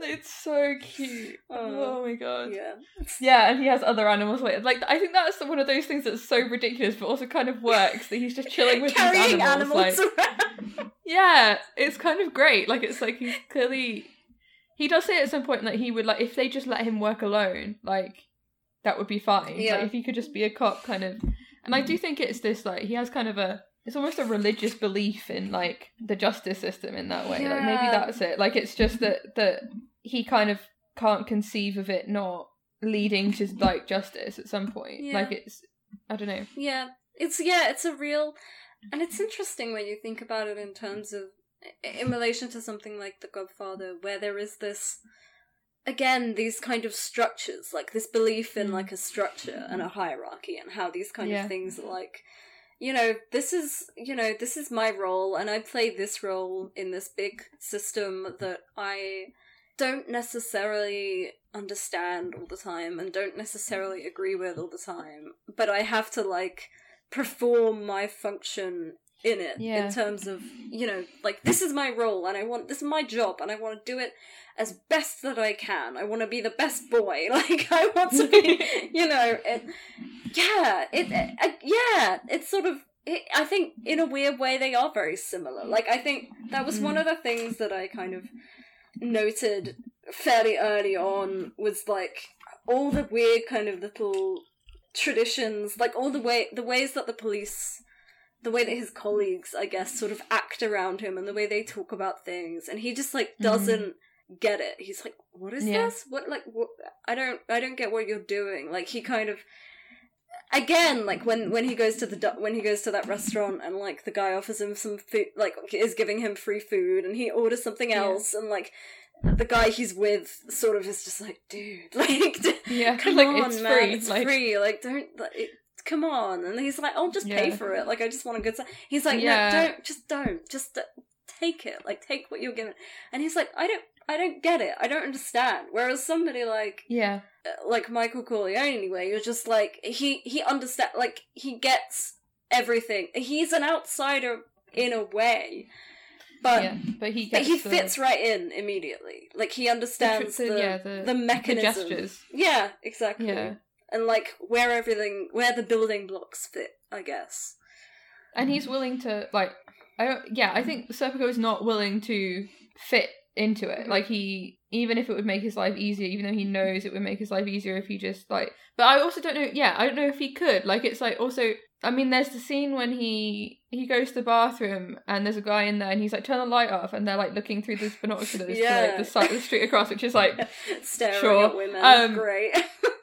it's so cute. Oh, Oh, my god. Yeah. Yeah, and he has other animals with Like I think that's one of those things that's so ridiculous, but also kind of works. That he's just chilling with Carrying animals. animals like, yeah, it's kind of great. Like it's like he's clearly. He does say at some point that he would like if they just let him work alone, like that would be fine. Yeah. Like if he could just be a cop, kind of. And I do think it's this like he has kind of a. It's almost a religious belief in like the justice system in that way. Like maybe that's it. Like it's just that that he kind of can't conceive of it not leading to like justice at some point. Yeah. Like it's I don't know. Yeah. It's yeah, it's a real and it's interesting when you think about it in terms of in relation to something like The Godfather, where there is this again, these kind of structures, like this belief in Mm. like a structure and a hierarchy and how these kind Yeah. of things are like you know, this is you know, this is my role and I play this role in this big system that I don't necessarily understand all the time and don't necessarily mm-hmm. agree with all the time, but I have to like perform my function in it Yeah. in terms of you know like this is my role and I want this is my job and I want to do it as best that I can. I want to be the best boy. Like I want to be, you know, it, yeah, it, uh, yeah, it's sort of. It, I think in a weird way they are very similar. Like I think that was one of the things that I kind of noted fairly early on was like all the weird kind of little traditions, like all the way the ways that the police the way that his colleagues, I guess, sort of act around him and the way they talk about things, and he just like mm-hmm. doesn't get it. He's like, "What is Yeah. this? What like what? I don't, I don't get what you're doing." Like he kind of, again, like when when he goes to the when he goes to that restaurant and like the guy offers him some food, like is giving him free food, and he orders something Yeah. else, and like the guy he's with sort of is just like, "Dude, like." Yeah, come like on, it's man, free. it's like free. Like, don't. Like, it, come on. And he's like, I'll just pay Yeah. for it. Like, I just want a good. He's like, Yeah. no, don't. Just don't. Just uh, take it. Like, take what you're given. And he's like, I don't. I don't get it. I don't understand. Whereas somebody like yeah, uh, like Michael Corleone, anyway, you're just like he he understand. Like he gets everything. He's an outsider in a way, but. yeah. But he But he the, fits right in immediately. Like he understands the- the, yeah, the- the the mechanism. gestures. Yeah, exactly. Yeah, And like where everything, where the building blocks fit, I guess. and he's willing to like. I don't. Yeah, I think Serpico is not willing to fit into it. Like he, even if it would make his life easier, even though he knows it would make his life easier if he just like. But I also don't know. Yeah, I don't know if he could. Like it's like also. I mean, there's the scene when he he goes to the bathroom and there's a guy in there and he's like turn the light off and they're like looking through these binoculars to like the side the street across, which is like Staring Sure. at women, Um, great.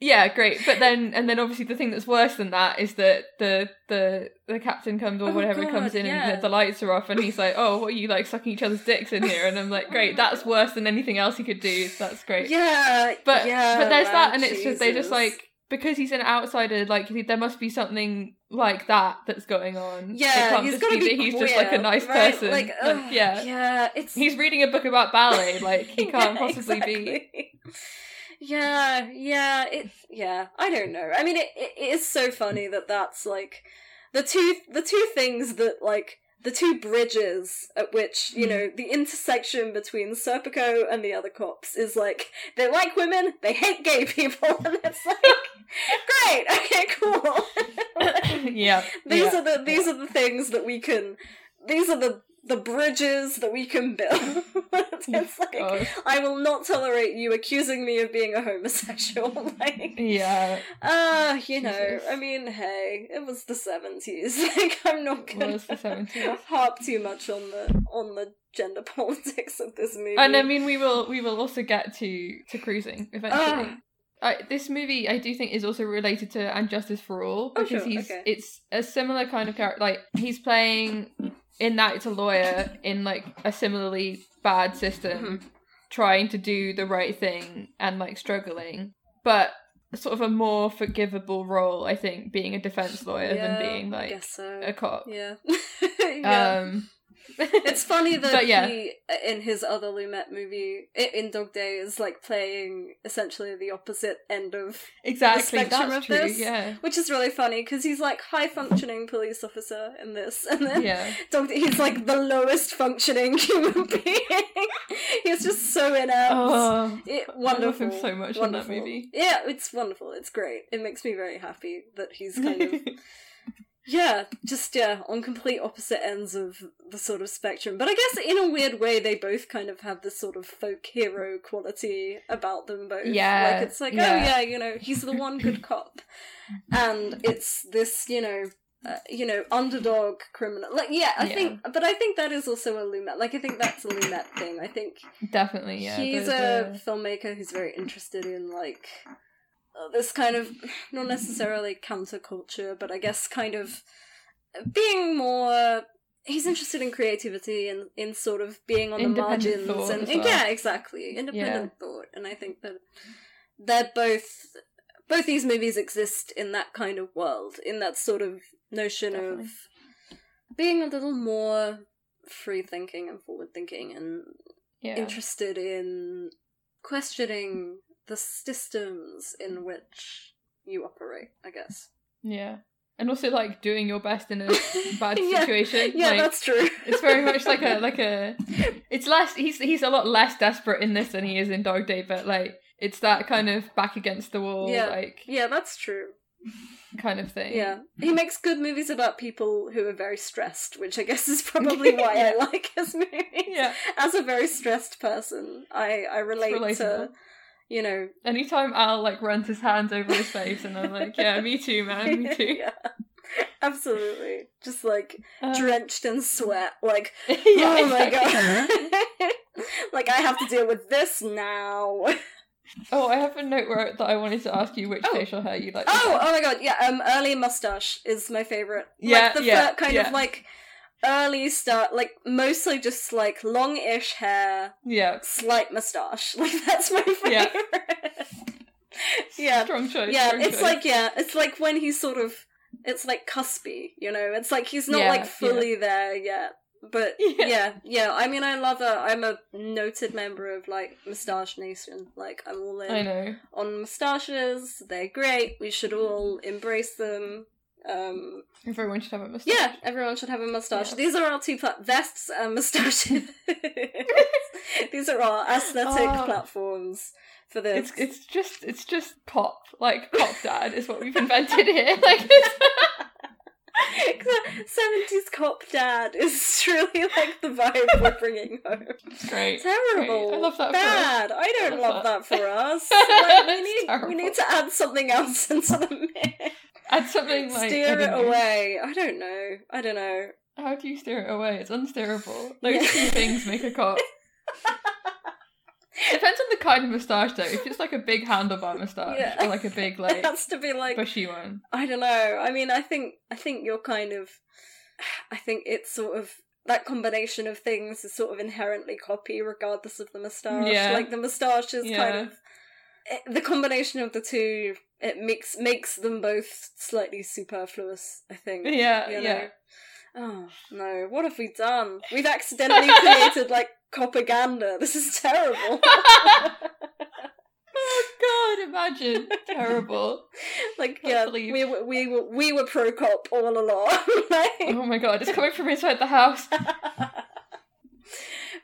Yeah, great. But then, and then obviously the thing that's worse than that is that the the the captain comes or Oh, whatever God, comes in yeah. and the, the lights are off, and he's like, "Oh, what are you like sucking each other's dicks in here?" And I'm like, "Great, that's worse than anything else he could do. So That's great." yeah, But yeah, but there's that, and it's just they just like because he's an outsider, like there must be something like that that's going on. Yeah, he's just gotta be he's just like a nice right? person. Like, Like, yeah. yeah, it's He's reading a book about ballet. Like he can't Yeah, possibly be. Yeah, yeah, it's yeah. I don't know. I mean, it, it is so funny that that's like the two the two things that like the two bridges at which Hmm. you know the intersection between Serpico and the other cops is like they like women, they hate gay people, and it's like great, okay, cool. yeah. these yeah. are the these are the things that we can. These are the the bridges that we can build. it's like Gosh. I will not tolerate you accusing me of being a homosexual. like, Yeah. ah, you know, Jesus. I mean, hey, it was the seventies. Like, I'm not gonna was the 70s. harp too much on the on the gender politics of this movie. And I mean, we will we will also get to to cruising eventually. Ah. I, this movie, I do think, is also related to And Justice for All Oh, because sure, he's okay. it's a similar kind of character. Like he's playing in that it's a lawyer in like a similarly bad system, Mm-hmm. trying to do the right thing and like struggling, but sort of a more forgivable role. I think being a defense lawyer Yeah, than being like so. a cop. Yeah. yeah. Um, it's funny that yeah. he, uh, in his other Lumet movie, in Dog Day, is like playing essentially the opposite end of exactly. spectrum That's of true. this. Yeah. which is really funny because he's like high functioning police officer in this, and then Yeah. Dog Day, he's like the lowest functioning human being. he's just so inept. Oh, It, I love wonderful. him so much in that wonderful. movie. Yeah, it's wonderful. It's great. It makes me very happy that he's kind of yeah, just yeah, on complete opposite ends of the sort of spectrum. But I guess in a weird way, they both kind of have this sort of folk hero quality about them both. Yeah, like it's like yeah. oh yeah, you know, he's the one good cop, and it's this you know. Uh, you know, underdog criminal. Like, yeah, I Yeah. think, but I think that is also a Lumet. Like, I think that's a Lumet thing. I think Definitely, yeah. he's a filmmaker who's very interested in like this kind of not necessarily counterculture, but I guess kind of being more. He's interested in creativity and in sort of being on the margins and well. yeah, exactly independent thought. And I think that they're both both these movies exist in that kind of world, in that sort of notion Definitely. of being a little more free thinking and forward thinking and yeah. interested in questioning the systems in which you operate, I guess. Yeah. And also like doing your best in a bad Yeah. situation. Yeah, like, that's true. it's very much like a like a it's less he's he's a lot less desperate in this than he is in Dog Day, but like it's that kind of back against the wall, Yeah. like Yeah, that's true. kind of thing. Yeah. He makes good movies about people who are very stressed, which I guess is probably why I like his movies. Yeah. As a very stressed person, I, I relate to. You know. Anytime Al like runs his hands over his face and I'm like, Yeah, me too, man, me too. yeah. Absolutely. Just like Uh, drenched in sweat, like yeah, oh my god. like I have to deal with this now. Oh, I have a note where that I wanted to ask you which Oh. facial hair you like. Oh, oh my god, yeah, um early mustache is my favorite. Yeah, like the yeah, kind yeah. of like early start like mostly just like long-ish hair, yeah, slight mustache. Like that's my favorite. Yeah. yeah. strong choice. Yeah, strong it's choice. like yeah, it's like when he's sort of it's like cuspy, you know. It's like he's not Yeah, like yeah. fully there yet. But Yeah. yeah. yeah, I mean, I love a. I'm a noted member of like Mustache Nation. Like, I'm all in I know. on mustaches. They're great. We should all embrace them. Um, Everyone should have a mustache. yeah, everyone should have a mustache. Yeah. These are our two pla- vests and mustaches. These are our aesthetic Oh. platforms for this. It's it's just it's just pop like pop dad is what we've invented here. Like it's, Seventies cop dad is truly like the vibe we're bringing home. great. Terrible. Great. I love that for us. Bad. I don't I love love that. that, for us. Like, we need we need to add something else into the mix. Add something like Steer it know. away. I don't know. I don't know. How do you steer it away? It's unsteerable. Those Yeah. two things make a cop. Depends on the kind of moustache though. If it's like a big handlebar moustache Yeah. or like a big like It has to be like bushy one. I don't know. I mean, I think I think you're kind of. I think it's sort of that combination of things is sort of inherently copy, regardless of the moustache. Yeah. Like the moustache is Yeah. kind of it, the combination of the two. It makes makes them both slightly superfluous. I think. Yeah, you yeah. Oh no! What have we done? We've accidentally created like propaganda. This is terrible. Oh god. imagine. Terrible. Like yeah, believe. we were we were we were pro cop all along. like, Oh my god, it's coming from inside the house.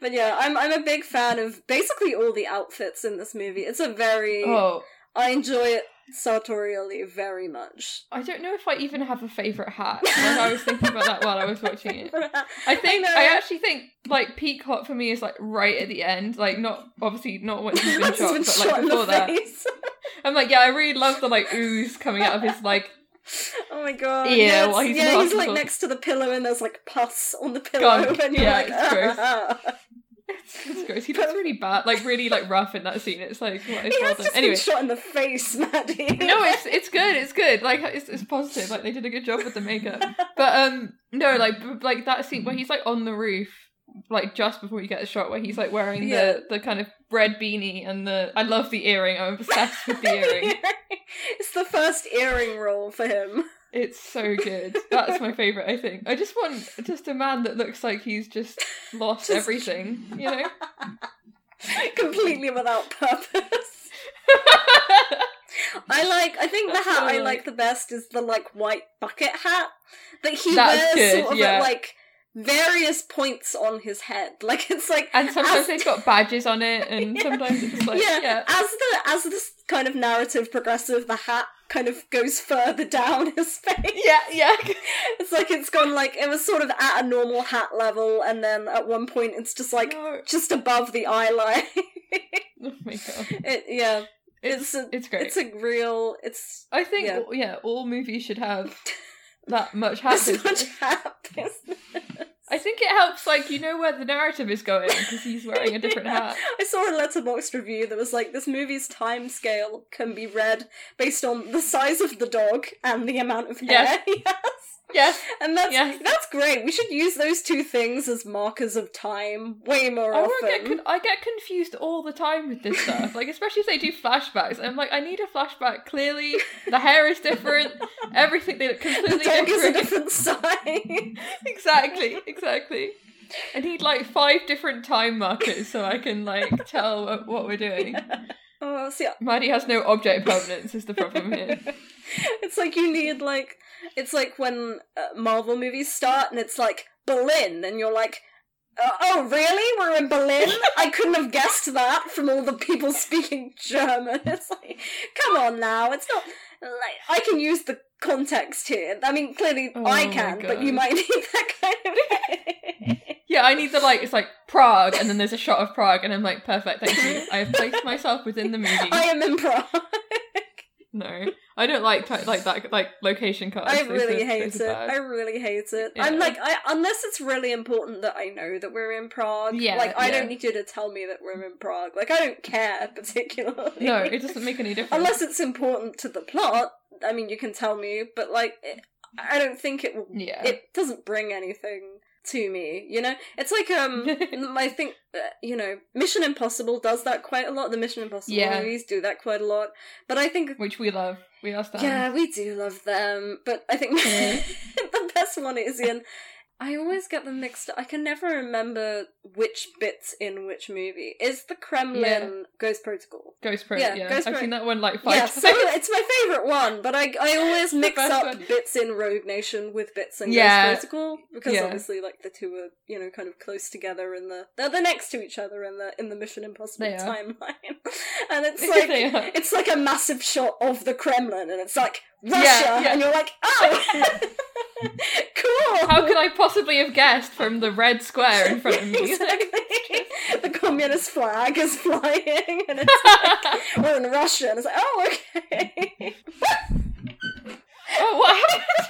but yeah, I'm I'm a big fan of basically all the outfits in this movie. It's a very Oh, I enjoy it sartorially very much. I don't know if I even have a favourite hat. Like, I was thinking about that while I was watching it. I think know. I, actually think like peak hot for me is like right at the end, like not obviously not when he's been shot, been but shot like before that. I'm like, yeah, I really love the like ooze coming out of his like Oh my god! Yeah, yeah, while he's yeah, he's like next to the pillow, and there's like pus on the pillow, Gunk. and you're Yeah, like. "Ah." it's gross. He looks really bad, like really like rough in that scene. It's like what is he well has just Anyway, been shot in the face, Maddie. no, it's it's good. It's good. Like it's, it's positive. Like they did a good job with the makeup. But um, no, like b- like that scene where he's like on the roof, like just before you get the shot, where he's like wearing Yeah. the the kind of red beanie and the. I love the earring. I'm obsessed with the earring. it's the first earring role for him. It's so good. That's my favorite. I think. I just want just a man that looks like he's just lost Just- everything. You know. completely without purpose. I like. I think the hat I I like. like the best is the like white bucket hat that he That's wears, good, sort of yeah. at like various points on his head. Like it's like And sometimes as- they've got badges on it, and Yeah. sometimes it's like yeah, yeah. as the as this kind of narrative progresses, the hat kind of goes further down his face. Yeah, yeah. It's like it's gone like it was sort of at a normal hat level, and then at one point it's just like No. just above the eye line. Oh my god. it, yeah, It's it's a, it's great. it's a real. It's I think yeah. yeah. all movies should have that much hat business. much hat business. I think it helps, like you know where the narrative is going because he's wearing a different Yeah. hat. I saw a letterboxd review that was like this movie's time scale can be read based on the size of the dog and the amount of hair he has. Yes, And that's Yes. that's great. We should use those two things as markers of time way more I often. get con- I get confused all the time with this stuff. Like especially if they do flashbacks. I'm like, I need a flashback. Clearly, the hair is different. Everything they look the completely dog is a different. different size. exactly, exactly. I need like five different time markers so I can like tell what, what we're doing. oh, see, Maddie has no object permanence. Is the problem here? it's like you need like it's like when uh, Marvel movies start and it's like Berlin and you're like uh, oh really we're in Berlin I couldn't have guessed that from all the people speaking German it's like come on now it's not like I can use the context here I mean clearly Oh I can but you might need that kind of Yeah, I need the like. It's like Prague, and then there's a shot of Prague, and I'm like, perfect, thank you. I have placed myself within the movie. I am in Prague No, I don't like like that like location cards. I really hate it. I really hate it. Yeah. I'm like, I unless it's really important that I know that we're in Prague. Yeah, like I yeah. don't need you to tell me that we're in Prague. Like I don't care particularly. No, it doesn't make any difference. unless it's important to the plot. I mean, you can tell me, but like, it, I don't think it will. yeah. It doesn't bring anything to me. You know, it's like um, I think uh, you know, Mission Impossible does that quite a lot. The Mission Impossible Yeah. movies do that quite a lot. But I think Which we love. We are stands. yeah, we do love them, but I think Yeah. the best one is in. I always get them mixed up. I can never remember which bits in which movie. Is the Kremlin Ghost Protocol? Ghost Pro. Yeah, Yeah, Ghost I've Pro- seen that one like five Yeah, times. so it's my favourite one, but I, I always mix up one. bits in Rogue Nation with bits in Yeah. Ghost Protocol because Yeah. obviously like the two are you know kind of close together in the they're, they're next to each other in the in the Mission Impossible timeline, and it's like it's like a massive shot of the Kremlin, and it's like Russia, and you're like, oh, cool. How could I possibly have guessed from the red square in front of me? exactly. the communist flag is flying, and it's like we're in Russia, and it's like, oh, okay. oh, what happened?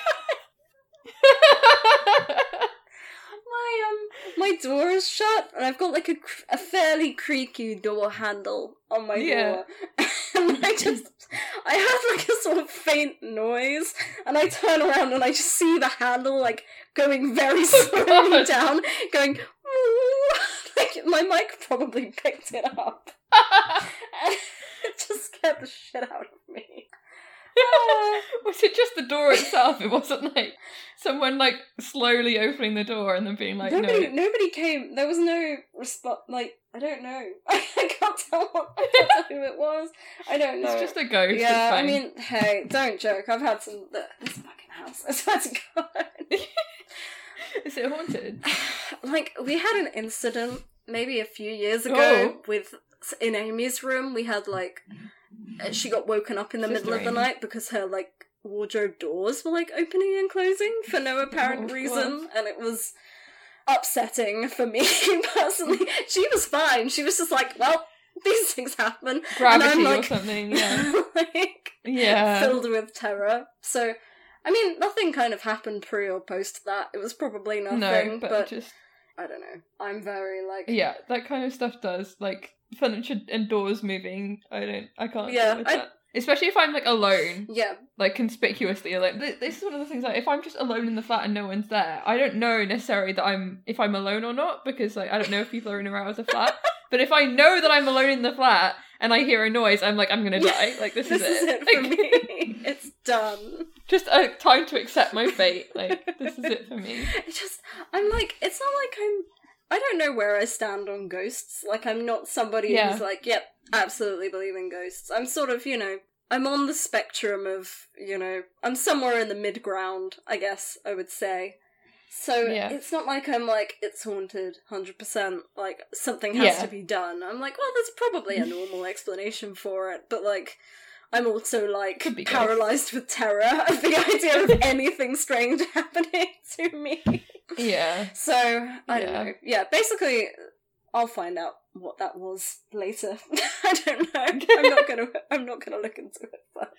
my um, my door is shut, and I've got like a, a fairly creaky door handle on my Yeah. door, and I just. I have like a sort of faint noise, and I turn around and I just see the handle like going very slowly down, going. Like my mic probably picked it up. And it just scared the shit out of me. Was it just the door itself? It wasn't like someone like slowly opening the door and then being like, nobody, no. nobody came. There was no response. Like I don't know. I can't tell. What, I can't tell who it was. I don't know. It's just a ghost. yeah. I mean, hey, don't joke. I've had some. This fucking house. I swear to God. is it haunted? like we had an incident maybe a few years ago Oh. with in Amy's room. We had like uh, she got woken up in the middle of the night because her like wardrobe doors were like opening and closing for no apparent Oh, reason, and it was upsetting for me personally. She was fine. She was just like, well. These things happen. Gravity and I'm or like, something. Yeah. like Yeah. filled with terror. So, I mean, nothing kind of happened pre or post that. It was probably nothing, no, but, but, just I don't know. I'm very like yeah, that kind of stuff does like furniture and doors moving. I don't. I can't. Yeah, I- that. Especially if I'm like alone, yeah, like conspicuously alone. This is one of the things. Like, if I'm just alone in the flat and no one's there, I don't know necessarily that I'm if I'm alone or not because like I don't know if people are in or out of the flat. but if I know that I'm alone in the flat and I hear a noise, I'm like I'm gonna die. Like this, this is is it. it for Like, me. it's done. Just a time to accept my fate. Like this is it for me. It just, I'm like, it's not like I'm. I don't know where I stand on ghosts. Like, I'm not somebody Yeah. who's like, yep, absolutely believe in ghosts. I'm sort of, you know, I'm on the spectrum of, you know, I'm somewhere in the mid ground, I guess I would say. So Yeah. it's not like I'm like, it's haunted, 100%, like, something has Yeah. to be done. I'm like, well, there's probably a normal explanation for it, but like, I'm also like be paralyzed with terror of the idea of anything strange happening to me. Yeah. So I don't Yeah. know. Yeah, basically, I'll find out what that was later. I don't know. I'm not gonna. I'm not gonna look into it. But,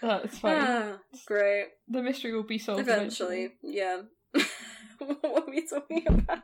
That's fine. ah, great. the mystery will be solved Eventually, yeah. what were we talking about?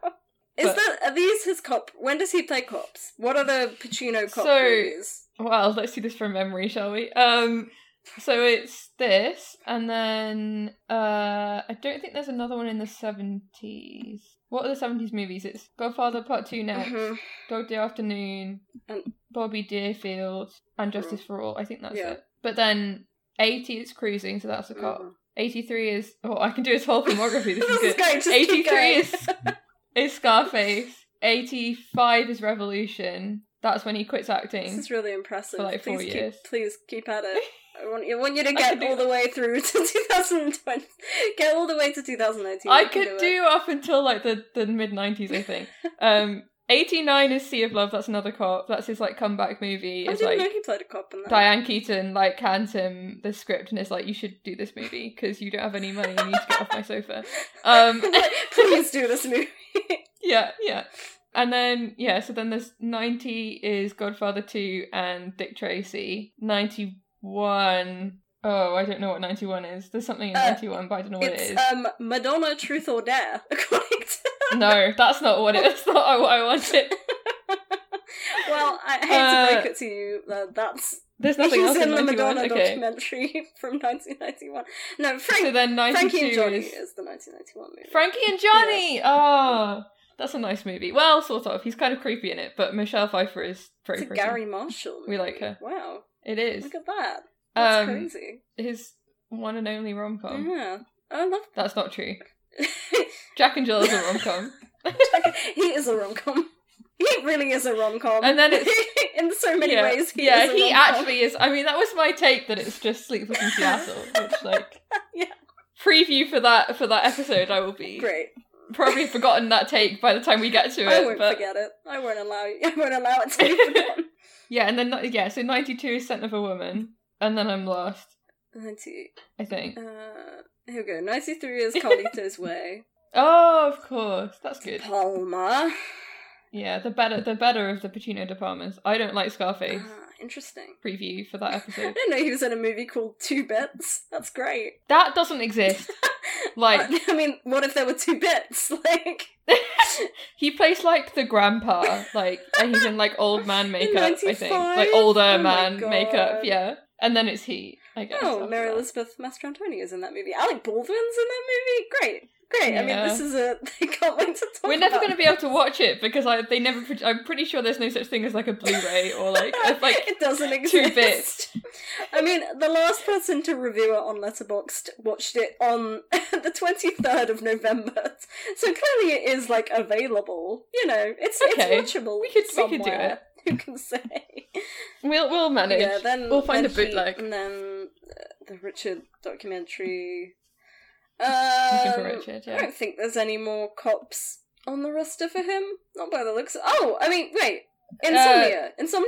Is But- that are these his cop? When does he play cops? What are the Pacino cop So- movies? Well, let's do this from memory, shall we? Um, so it's this, and then uh, I don't think there's another one in the seventies. What are the seventies movies? It's Godfather Part Two next, Mhm. Dog Day Afternoon, And- Bobby Deerfield, and Justice for All. I think that's Yeah. it. But then eighty is Cruising, so that's a cop. Mhm. Eighty three is oh, I can do his whole filmography. This is This is good. great. Just Eighty keep three going. is is Scarface. Eighty five is Revolution. That's when he quits acting. This is really impressive. For, like, four please years. keep, please keep at it. I want you. I want you to get all the way through to 2020. Get all the way to 2019. I can could do up until like the, the mid nineties, I think. Um, eighty nine is Sea of Love. That's another cop. That's his like comeback movie. I It's didn't like know he played a cop in that. Diane Keaton like hands him the script and is like, "You should do this movie because you don't have any money. You need to get off my sofa." Um, Like, Please do this movie. yeah, yeah. And then yeah, so then there's ninety is Godfather two and Dick Tracy. Ninety one. Oh, I don't know what ninety one is. There's something in Uh, ninety one, but I don't know what it is. it's um Madonna Truth or Dare. No, that's not what it. That's not what I wanted. well, I hate Uh, to break it to you, uh, that's There's nothing else in the 91. Madonna Okay. documentary from 1991. No, Frank, So then 92 Frankie and Johnny is is the 1991 movie. Frankie and Johnny. Oh, that's a nice movie. Well, sort of. He's kind of creepy in it, but Michelle Pfeiffer is very It's a. Garry Marshall. We like her. Wow, It is look at that. That's Um, crazy. his one and only rom com. Yeah, I love. That's not true. Jack and Jill is a rom com, he is a rom com. He really is a rom com. and then it's in so many yeah, ways. He yeah. is a he rom-com. actually is. I mean, that was my take that it's just Sleepless in Seattle, which like Yeah. preview for that for that episode. I will be great. probably forgotten that take by the time we get to it. I won't but forget it. I won't allow you. I won't allow it to be forgotten. yeah, and then yeah, so ninety two is Scent of a Woman, and then I'm lost. Ninety. I think. Uh, here we go. Ninety three is Carlito's Way. Oh, of course, that's good. Palma. Yeah, the better the better of the Pacino De Palmas. I don't like Scarface. Ah, interesting. Preview for that episode. I didn't know he was in a movie called Two Bits. That's great. that doesn't exist. Like I mean, what if there were two bits? Like he plays like the grandpa, like and he's in like old man makeup. I think like older Oh man makeup. Yeah, and then it's he. I guess. Oh, Mary that. Elizabeth Mastrantonio is in that movie. Alec Baldwin's in that movie. Great, great. I mean, this is a. I can't wait to talk. We're never going to be able to watch it because I they never. pro- I'm pretty sure there's no such thing as like a Blu-ray or like a, like it doesn't exist. two bits. I mean, the last person to review it on Letterboxd watched it on the twenty third of November, so clearly it is like available. You know, it's Okay. it's watchable. We could- we could do somewhere. Who can say? We'll we'll manage. Yeah, then we'll find then a bootleg. And then uh, the Richard documentary. Um, Richard, I don't think there's any more cops on the roster for him. Not by the looks. oh, I mean, wait, Insomnia, Insomnia,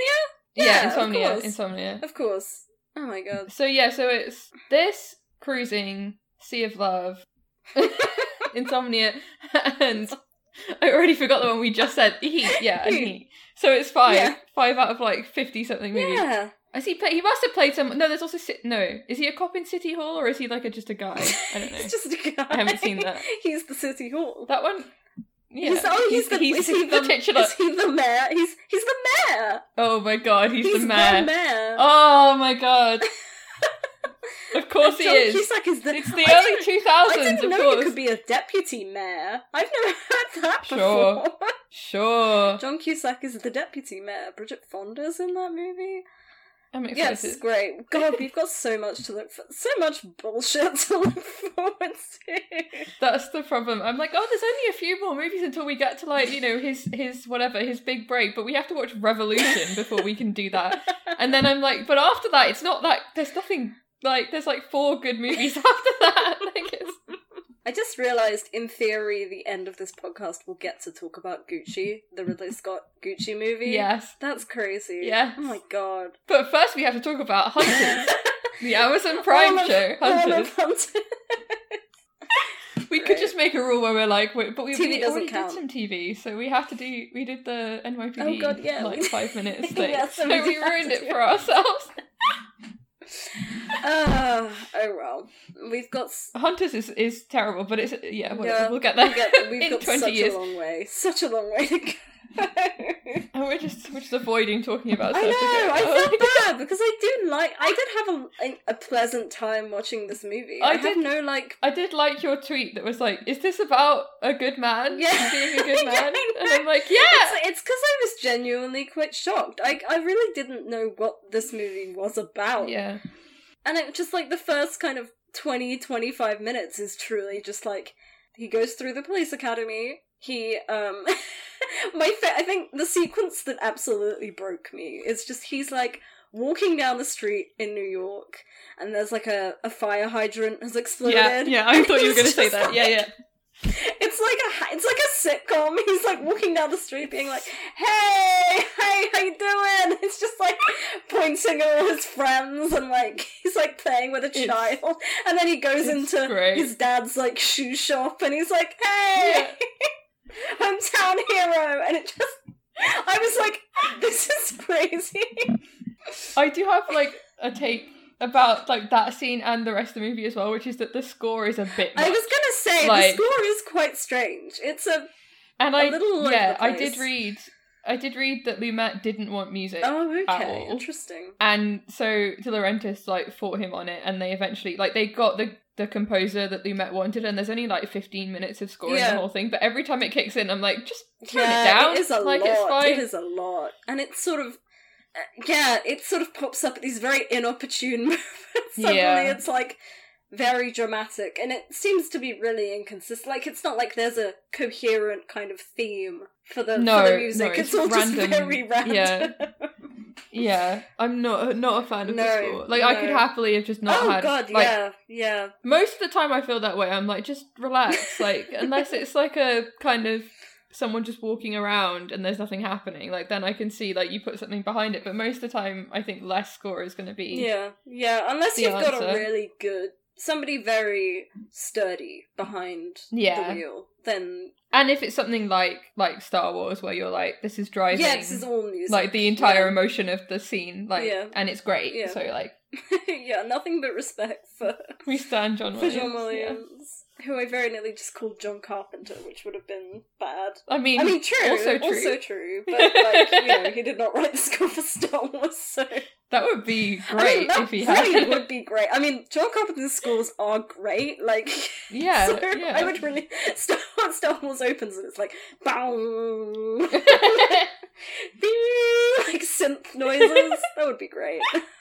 Yeah, Yeah, insomnia, course. insomnia. of course. Oh my god. So yeah, so it's this cruising sea of love, insomnia, and I already forgot the one we just said. Yeah, and Heat. heat. So it's five, Yeah. five out of like fifty something movies. Yeah. Has he play? He must have played some. No, there's also no. Is he a cop in City Hall or is he like a, just a guy? I don't know. He's just a guy. I haven't seen that. he's the city hall. That one. Yeah. He's, oh, he's, the, he's is he the the, titular. Is he the mayor? He's he's the mayor. Oh my god, he's, He's the mayor. mayor. Oh my god. of course he John is. Cusack is the. It's the I early two I didn't of know course. you could be a deputy mayor. I've never heard that Sure. before. Sure. John Cusack is the deputy mayor. Bridget Fonda's in that movie. I'm Yes, it's great. God, we've got so much to look for. So much bullshit to look forward to. That's the problem. I'm like, oh, there's only a few more movies until we get to like, you know, his his whatever, his big break, but we have to watch Revolution before we can do that. And then I'm like, but after that, it's not that there's nothing like there's like four good movies after that. Like it's I just realised, in theory, the end of this podcast will get to talk about Gucci, the Ridley Scott Gucci movie. yes. That's crazy. Yes. Oh my god. But first we have to talk about Hunters. the Amazon Prime of- show, Hunters. We could just make a rule where we're like, wait, but we, we already count. did some TV, so we have to do. We did the NYPD Oh God, yeah, like five minutes Yeah, so, we ruined it for ourselves. Ah, oh well. We've got. s- Hunters is, is terrible, but it's yeah, whatever. Yeah, we'll get there We've got, we've got such years, a long way. Such a long way to go. and we're just we're just avoiding talking about. I know. I Oh, felt bad because I do like. I did have a, a, pleasant time watching this movie. I I, did- no like. I did like your tweet that was like, "Is this about a good man Yeah. being a good man?" I and. I'm like, "Yeah." It's it's because I was genuinely quite shocked. I I really didn't know what this movie was about. Yeah, And it just like the first kind of 20, 25 minutes is truly just like he goes through the police academy. He um my fa- I think the sequence that absolutely broke me is just he's like walking down the street in New York and there's like a, a fire hydrant has exploded. yeah, yeah. I thought you were going to say that. Yeah, yeah. It's like a it's like a sitcom. He's like walking down the street, being like, "Hey, hey, how you doing?" It's just like pointing at all his friends and like he's like playing with a It's- child. And then he goes into great. his dad's like shoe shop and he's like, "Hey, hometown hero!" And it just, I was like, "This is crazy." I do have like a take about like that scene and the rest of the movie as well, which is that the score is a bit. I was gonna say Like- the score is quite strange. It's a and a I little yeah, I did read. I did read that Lumet didn't want music, oh okay, interesting. and so De Laurentiis like fought him on it, and they eventually like they got the the composer that Lumet wanted, and there's only like 15 minutes of scoring Yeah. the whole thing, but every time it kicks in, I'm like, just turn yeah, it down. It is a like lot. it's fine. It is a lot, and it's sort of Uh, yeah, it sort of pops up at these very inopportune moments. Suddenly, Yeah. it's like very dramatic, and it seems to be really inconsistent. Like it's not like there's a coherent kind of theme for the No, for the no, music. it's it's all random. just very random. Yeah. Yeah, I'm not not a fan of No, the score. Like I could happily have just not oh had. god, like, yeah, yeah. Most of the time, I feel that way. I'm like, just relax. Like unless it's like a kind of someone just walking around and there's nothing happening, like then I can see like you put something behind it. But most of the time, I think less score is going to be. Yeah, yeah. Unless you've got a really good somebody very sturdy behind Yeah. the wheel, then And if it's something like like Star Wars, where you're like, this is driving. yeah, this is all music. like the entire Yeah. emotion of the scene, like, Yeah. and it's great. Yeah. So like, yeah, nothing but respect for, we stand John for Williams. John yeah. Williams. who I very nearly just called John Carpenter, which would have been bad. I mean, I mean, true, Also true. also true, but like you know, he did not write the score for Star Wars, so that would be I mean, great that if he really had. would be great. I mean, John Carpenter's scores are great. Like, Yeah, so yeah. I would really Star, Star Wars opens and it's like, bow, like synth noises. That would be great.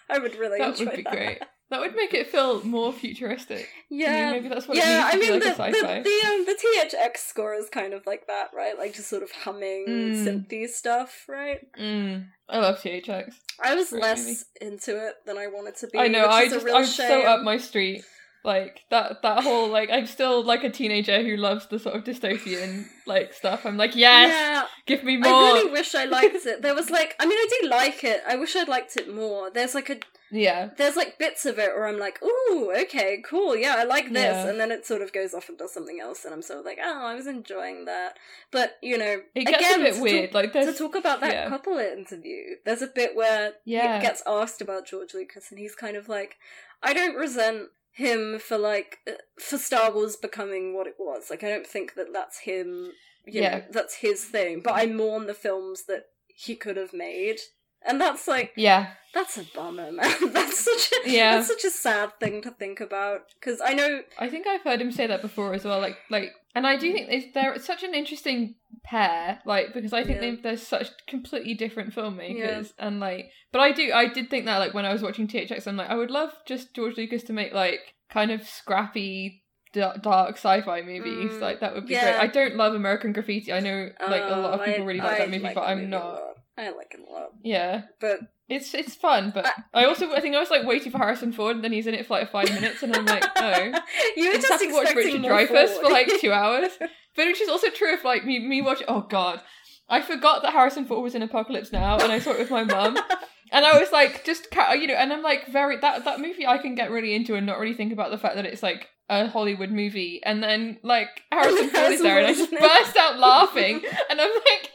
I would really that enjoy would be that. great. That would make it feel more futuristic. Yeah, maybe that's what yeah. I mean, the, like sci-fi. the the um, the THX score is kind of like that, right? Like just sort of humming Mm. synthy stuff, right? Mm, I love THX. I was less into it than I wanted to be. I know. I just real I'm so up my street. Like that that whole like I'm still like a teenager who loves the sort of dystopian like stuff. I'm like yes, Yeah, give me more. I really wish I liked it. There was like, I mean, I do like it. I wish I'd liked it more. There's like a, yeah, there's like bits of it where I'm like, ooh, okay, cool, yeah, I like this, Yeah. and then it sort of goes off and does something else, and I'm sort of like, oh, I was enjoying that. But you know, it gets again, a bit weird. Talk, like to talk about that yeah. couple interview, there's a bit where Yeah. he gets asked about George Lucas, and he's kind of like, I don't resent him for like uh, for Star Wars becoming what it was. Like, I don't think that that's him. You Yeah. know, that's his thing. But I mourn the films that he could have made, and that's like yeah, that's a bummer, man. that's such a Yeah. that's such a sad thing to think about. Because I know, I think I've heard him say that before as well. Like like, and I do think it's, such an interesting pair. Like because I think Yeah. they they're such completely different filmmakers, and like, but I do I did think that like when I was watching THX, I'm like I would love just George Lucas to make like kind of scrappy. da- Dark sci-fi movies, Mm, like that would be yeah. great. I don't love American Graffiti. I know, like a lot of uh, people really like I that movie, like but I'm movie not. I like it a lot, Yeah, but it's it's fun, but I also I think I was like waiting for Harrison Ford, and then he's in it for like five minutes, and I'm like, oh, you were I just just have to watch Richard Dreyfuss for like two hours. But which is also true of like me me watching. Oh god, I forgot that Harrison Ford was in Apocalypse Now, and I saw it with my mum, and I was like, just you know, and I'm like very that that movie I can get really into and not really think about the fact that it's like a Hollywood movie, and then like Harrison Ford is there, and I just is in it. burst out laughing, and I'm like,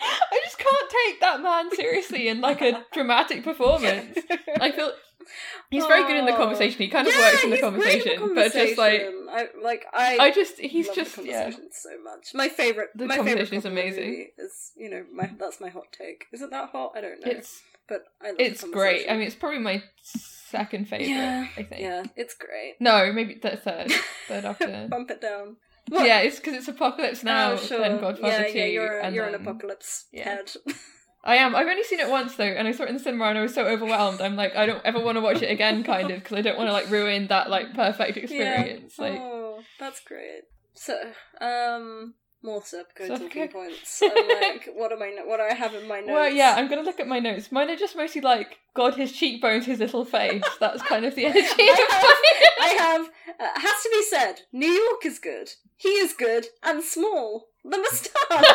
I just can't take that man seriously in like a dramatic performance. I feel. He's very good in the conversation. He kind of Yeah, works in the great in conversation, but just like. I like I. I just he's just the yeah. so much. My favorite. The my favorite is the amazing. Is you know my that's my hot take. Is it that hot? I don't know. It's but I love it's great. I mean, it's probably my second favorite. Yeah, I think. yeah, it's great. No, maybe th- third. Third after. Bump it down. What? yeah, it's because it's Apocalypse Now, oh, sure. then Godfather yeah, yeah, you're, a, you're then... an apocalypse yeah. head. I am. I've only seen it once though, and I saw it in the cinema, and I was so overwhelmed. I'm like, I don't ever want to watch it again, kind of, because I don't want to like ruin that like perfect experience. Yeah. Like, oh, that's great. So, um, more Serpico Serpico. talking points. I'm like, what am I? What do I have in my notes? well, yeah, I'm gonna look at my notes. Mine are just mostly like, God, his cheekbones, his little face. That's kind of the energy. I have, I have uh, has to be said, New York is good. He is good and small. The moustache,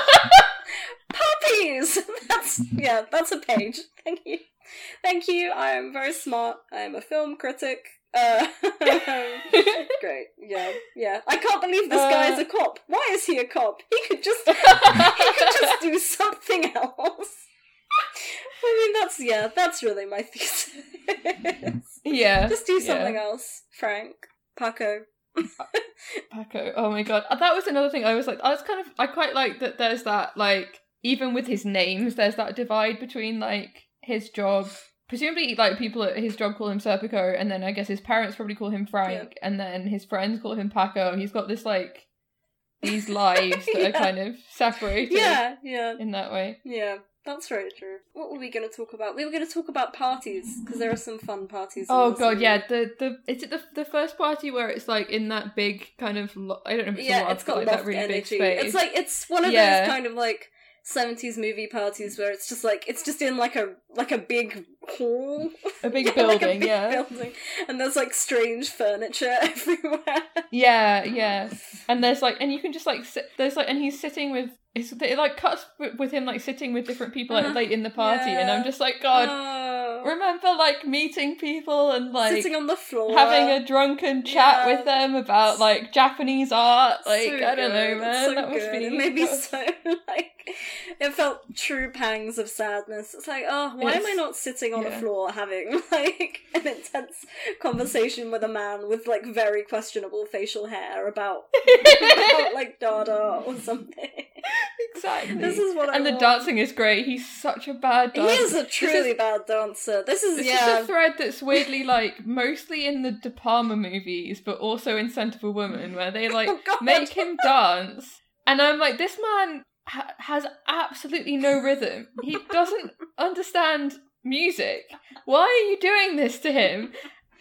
puppies. That's yeah, that's a page. Thank you, thank you. I am very smart. I am a film critic. Uh, great. Yeah, yeah. I can't believe this guy Uh. is a cop. Why is he a cop? He could just he could just do something else. I mean, that's yeah, that's really my thesis. yeah, Just do something yeah. else, Frank. Paco. Paco. Oh my god, Uh, that was another thing. I was like, I was kind of, I quite like that. There's that like, even with his names, there's that divide between like his job. Presumably, like people at his job call him Serpico, and then I guess his parents probably call him Frank, and then his friends call him Paco. He's got this like these lives that Yeah. are kind of separated Yeah, yeah, in that way. yeah. That's very true. What were we going to talk about? We were going to talk about parties because there are some fun parties. Oh god, yeah. The the is it the the first party where it's like in that big kind of lo- I don't know if it's a yeah. loft, It's got like that really energy. big space. It's like it's one of Yeah. those kind of like seventies movie parties where it's just like it's just in like a like a big hall, a big Yeah, building, like a big yeah. building, and there's like strange furniture everywhere. Yeah, yeah. And there's like, and you can just like sit. There's like, and he's sitting with. It's, it like cuts with, him like sitting with different people like Uh-huh. late in the party, and I'm just like, God, Oh. Remember like meeting people and like Sitting on the floor. having a drunken chat Yeah. with them about like Japanese art. Like So I don't know, good, man. so that must good. be It made me that was- so like it felt true pangs of sadness. It's like, oh, why am I not sitting on yeah. a floor having like an intense conversation with a man with like very questionable facial hair about, about like Dada or something? exactly. This is what I and the want. dancing is great. He's such a bad dancer. He is a truly bad dancer. This is This yeah. is a thread that's weirdly like mostly in the De Palma movies, but also in Scent of a Woman, where they oh like Oh, make him dance, and I'm like, this man ha- has absolutely no rhythm. He doesn't understand music. Why are you doing this to him?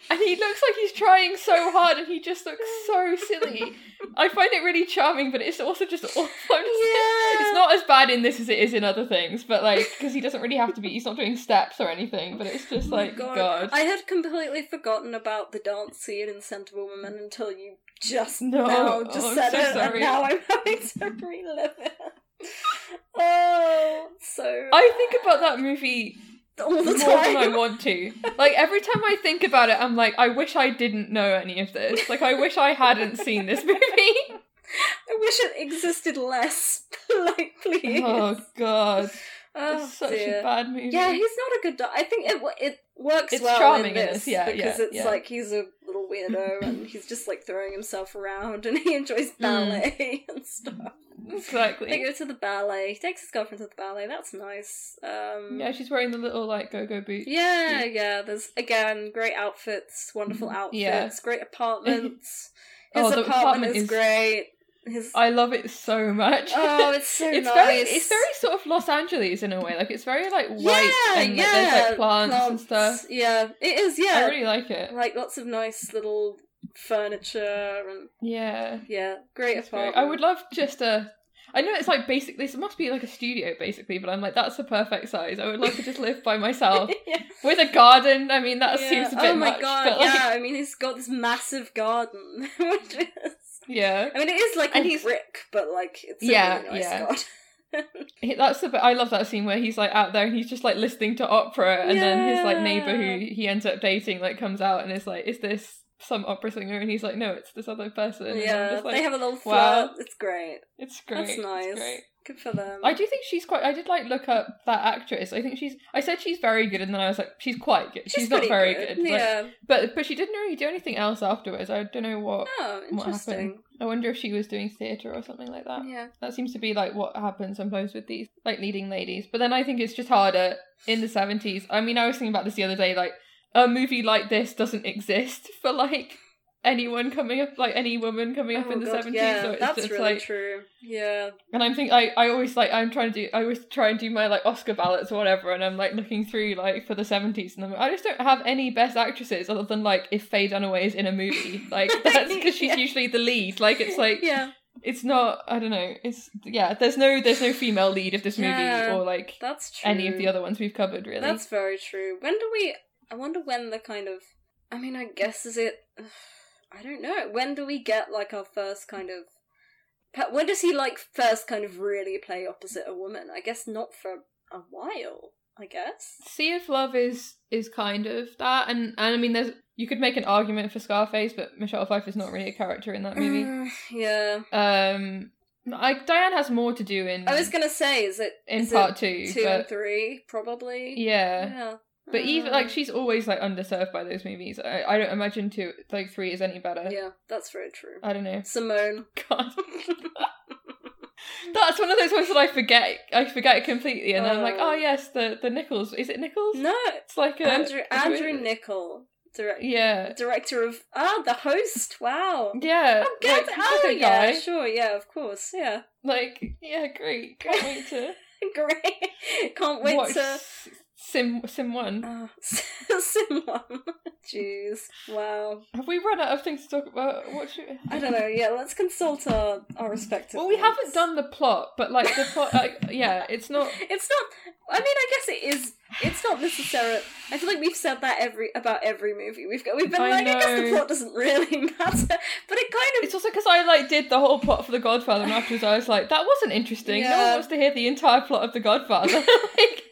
And he looks like he's trying so hard, and he just looks so silly. I find it really charming, but it's also just awful. Yeah. It's not as bad in this as it is in other things, but like because he doesn't really have to be. He's not doing steps or anything, but it's just Oh like God. I had completely forgotten about the dance scene in Scent of a Woman until you just No, now oh, just oh, said so it, and now I'm having to relive it. Oh, so I think about that movie all the more than I want to. Like every time I think about it, I'm like, I wish I didn't know any of this. Like I wish I hadn't seen this movie. I wish it existed less. like, please. oh God, Oh, such dear. a bad movie. Yeah, he's not a good. Do- I think it it works It's well charming in in this this, yeah, because yeah, it's yeah. like he's a little weirdo and he's just like throwing himself around and he enjoys ballet and stuff. Exactly. They go to the ballet. He takes his girlfriend to the ballet. That's nice. Um, Yeah, she's wearing the little like go-go boots. yeah, yeah. There's again great outfits, wonderful outfits, Yeah. great apartments. His Oh, apartment, apartment is, is- great. His I love it so much. oh, it's so it's nice. very it's very sort of Los Angeles in a way. Like it's very like white yeah, and like, yeah. there's like plants, and stuff. Yeah, it is. Yeah, I really like it. like lots of nice little furniture and Yeah. yeah, great It's great. apartment. I would love just a I know it's like basic this must be like a studio basically, but I'm like that's the perfect size. I would love to just live by myself yeah. with a garden. I mean that Yeah. seems a oh bit oh my much, god, but like yeah. I mean, he's got this massive garden, which is. Yeah. I mean, it is like And a he's- brick, but like it's a Yeah, really nice yeah. He- That's the bit I love that scene where he's like out there and he's just like listening to opera and then his like neighbor who he ends up dating like comes out and is like is this some opera singer and he's like no it's this other person yeah, like, they have a little flirt. wow. It's great. it's great That's nice. it's great Good for them. I do think she's quite. I did like look up that actress. I think she's. I said she's very good, and then I was like, she's quite good. She's, not very good, like- Yeah. but but she didn't really do anything else afterwards. I don't know what. oh, what happened? I wonder if she was doing theatre or something like that. Yeah. That seems to be like what happens sometimes with these like leading ladies. But then I think it's just harder in the seventies. I mean, I was thinking about this the other day. Like a movie like this doesn't exist for like anyone coming up, like any woman coming up Oh, in the God, seventies. Yeah, so it's that's just really like true. Yeah. and I'm thinking, I, I always like, I'm trying to do, I always try and do my like Oscar ballots or whatever, and I'm like looking through like for the 70s, and I'm like, I just don't have any best actresses other than like if Faye Dunaway is in a movie. Like, that's because she's Yeah. usually the lead. Like, it's like, Yeah. it's not, I don't know, it's, yeah, there's no, there's no female lead of this movie Yeah. or like That's true. any of the other ones we've covered, really. That's very true. When do we? I wonder when the kind of. I mean, I guess is it. I don't know. When do we get like our first kind of? When does he like first kind of really play opposite a woman? I guess not for a while. I guess. Sea of Love is is kind of that, and and I mean, there's you could make an argument for Scarface, but Michelle Pfeiffer's not really a character in that movie. Yeah. Um, I, Diane has more to do in I was gonna say, is it in is part it two, two and three probably? yeah. Yeah. But even Uh, like she's always like underserved by those movies. I, I don't imagine two like three is any better. Yeah, that's very true. I don't know. Simone. God. That's one of those ones that I forget. I forget it completely, and I'm like, Oh. oh yes, the the Nichols. Is it Nichols? No, It's like a Andrew Andrew Niccol, direct, Yeah, director of ah the host. Wow. yeah. Oh, good. like, oh, yeah, guy. sure, yeah, of course, yeah. Like, yeah, great. Can't wait to Great. Can't wait watch to. Sim Sim One. Oh, Sim one. Jeez. Wow. Have we run out of things to talk about? What should... I don't know. Yeah, let's consult our, our respective. Well, we ones. haven't done the plot, but like the plot, like, yeah, it's not. It's not. I mean, I guess it is. It's not necessary. I feel like we've said that every about every movie we've got. We've been I like, I guess the plot doesn't really matter, but it kind of It's also because I like did the whole plot for The Godfather, and afterwards I was like, that wasn't interesting. No one wants to hear the entire plot of The Godfather. like,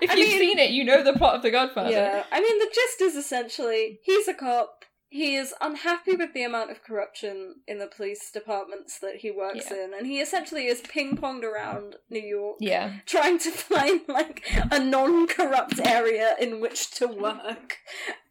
if I you've mean- seen it, you know the plot of The Godfather. Yeah, I mean, the gist is essentially he's a cop. He is unhappy with the amount of corruption in the police departments that he works Yeah. in, and he essentially is ping ponged around New York Yeah. trying to find like a non-corrupt area in which to work.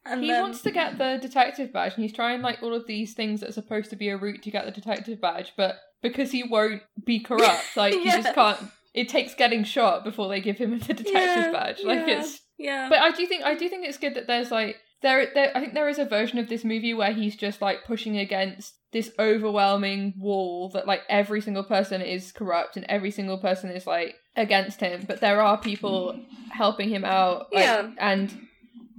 And He then, wants to get the detective badge, and he's trying like all of these things that are supposed to be a route to get the detective badge, but because he won't be corrupt, like he just can't. It takes getting shot before they give him the detective Yeah, badge. Like yeah. it's. yeah, But I do think I do think it's good that there's like there there I think there is a version of this movie where he's just like pushing against this overwhelming wall that like every single person is corrupt and every single person is like against him, but there are people helping him out. like, Yeah. and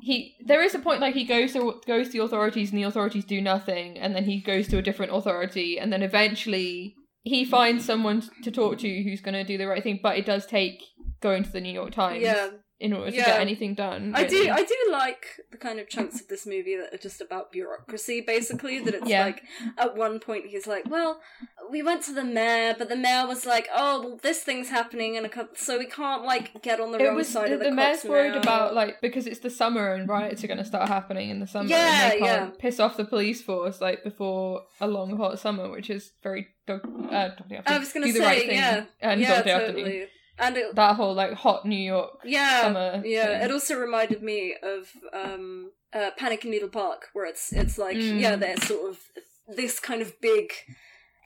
he there is a point like he goes to goes to the authorities and the authorities do nothing and then he goes to a different authority and then eventually he finds someone to talk to who's going to do the right thing but it does take going to the New York Times yeah. In order to get anything done I do. I do like the kind of chunks of this movie that are just about bureaucracy, basically. That it's Yeah. like at one point he's like, "Well, we went to the mayor, but the mayor was like, oh, well, this thing's happening, and so we can't like get on the it wrong was side the, of the, the mayor's worried now." about like because it's the summer and riots are going to start happening in the summer Yeah, and they can't yeah. piss off the police force like before a long hot summer which is very dog, uh, I was do the say, right thing yeah, and yeah, totally. Afternoon. And it, that whole like hot New York yeah, summer yeah. thing. It also reminded me of um, uh, Panic in Needle Park, where it's it's like Mm. yeah, there's sort of this kind of big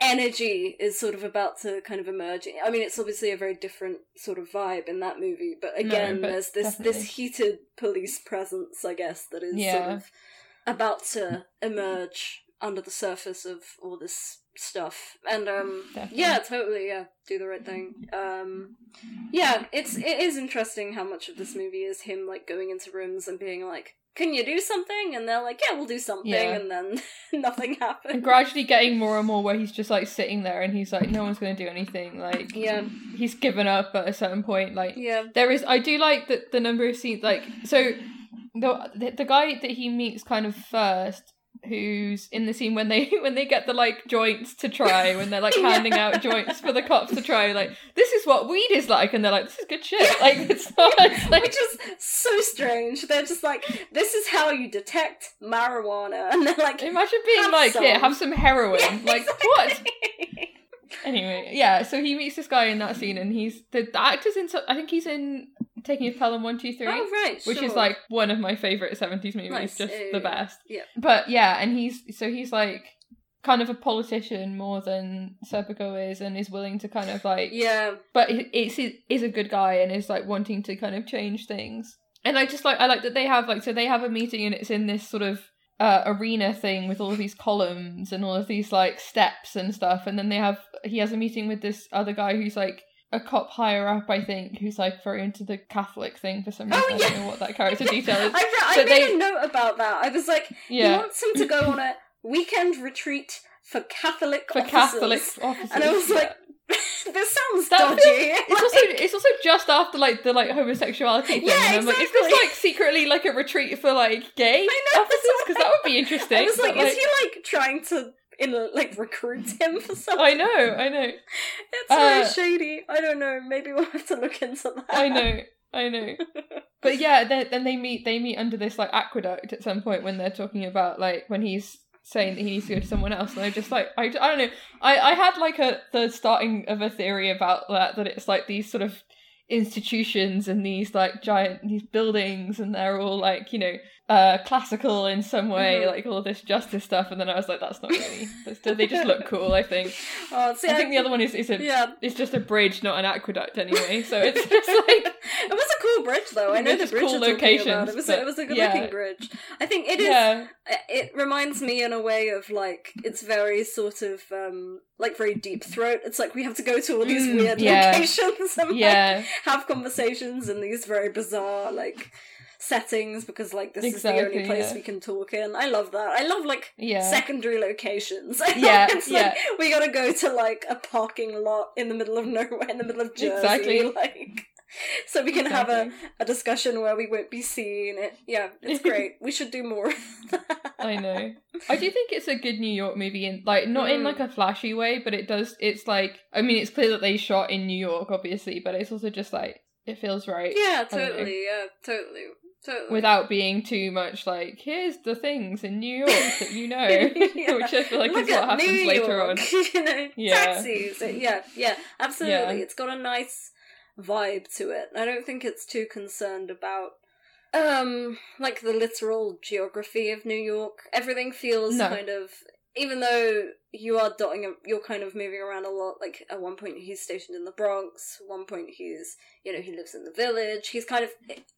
energy is sort of about to kind of emerge. I mean, it's obviously a very different sort of vibe in that movie, but again, but there's this definitely. this heated police presence, I guess, that is sort of about to emerge under the surface of all this stuff. And um Definitely. yeah totally yeah do the right thing. Um yeah it's it is interesting how much of this movie is him like going into rooms and being like can you do something? And they're like yeah we'll do something Yeah. and then nothing happens. And gradually getting more and more where he's just like sitting there and he's like no one's going to do anything like yeah. he's given up at a certain point like yeah. there is i do like that the number of scenes like so the the guy that he meets kind of first who's in the scene when they when they get the like joints to try when they're like Yeah. handing out joints for the cops to try like this is what weed is like and they're like this is good shit. Like it's not it's like which is so strange. They're just like this is how you detect marijuana. And they're like imagine being like yeah have some. heroin. Yeah, like what? Anyway yeah so he meets this guy in that scene and he's the, the actor's in so, i think he's in taking his pelham one two three oh right which is like one of my favorite 70s movies Nice. just yeah, the best. yeah. But yeah and he's so he's like kind of a politician more than Serpico is and is willing to kind of like yeah. but it's is a good guy and is like wanting to kind of change things. And i just like i like that they have like so they have a meeting and it's in this sort of uh, arena thing with all of these columns and all of these like steps and stuff. And then they have he has a meeting with this other guy who's like a cop higher up i think who's like very into the catholic thing for some oh, reason Oh, i don't yeah. know what that character detail I, is re- I made they- a note about that. I was like, he yeah wants him to go on a weekend retreat for Catholic for officers. catholic officers And I was yeah. like, this sounds That dodgy. feels- it's also it's also just after like the like homosexuality thing. Yeah, and I'm like, is this like secretly like a retreat for like gay I know, officers? Because that would be interesting. I was like, but, is he like trying to in like recruits him for something? I know, I know, It's very Uh, shady. I don't know. Maybe we'll have to look into that. I know, I know. But yeah, then then they meet they meet under this like aqueduct at some point when they're talking about like when he's saying that he needs to go to someone else and I just like I, I don't know I I had like a the starting of a theory about that that it's like these sort of institutions and these like giant these buildings and they're all like you know uh classical in some way Mhm. like all this justice stuff and then I was like that's not really that's, they just look cool I think Oh, see, I think the other one is is a Yeah. it's just a bridge not an aqueduct anyway so it's just like it was a cool bridge, though. I know the bridge cool you're locations. It was but it was a good yeah. looking bridge. I think it is. yeah It reminds me in a way of like it's very sort of um like very deep throat. It's like we have to go to all these Mm, weird yeah. locations and like, have conversations in these very bizarre like settings because like this is the only place yeah. we can talk in. I love that. I love like yeah secondary locations. Yeah, it's yeah. like we gotta go to like a parking lot in the middle of nowhere, in the middle of Jersey, Exactly. like so we can have a, a discussion where we won't be seen. It yeah, it's great. we should do more. of that. I know. I do think it's a good New York movie in like not in Mm. like a flashy way, but it does it's like I mean it's clear that they shot in New York obviously, but it's also just like it feels right. Yeah, totally. Yeah, totally. Totally. Without being too much like, here's the things in New York that you know, Yeah. which I feel like Look is what happens New later York, on. you know, Yeah. taxis. Yeah, yeah, absolutely. Yeah. It's got a nice vibe to it. I don't think it's too concerned about um like the literal geography of New York. Everything feels No. kind of even though you are dotting a- you're kind of moving around a lot like at one point he's stationed in the Bronx, one point he's you know, he lives in the village. He's kind of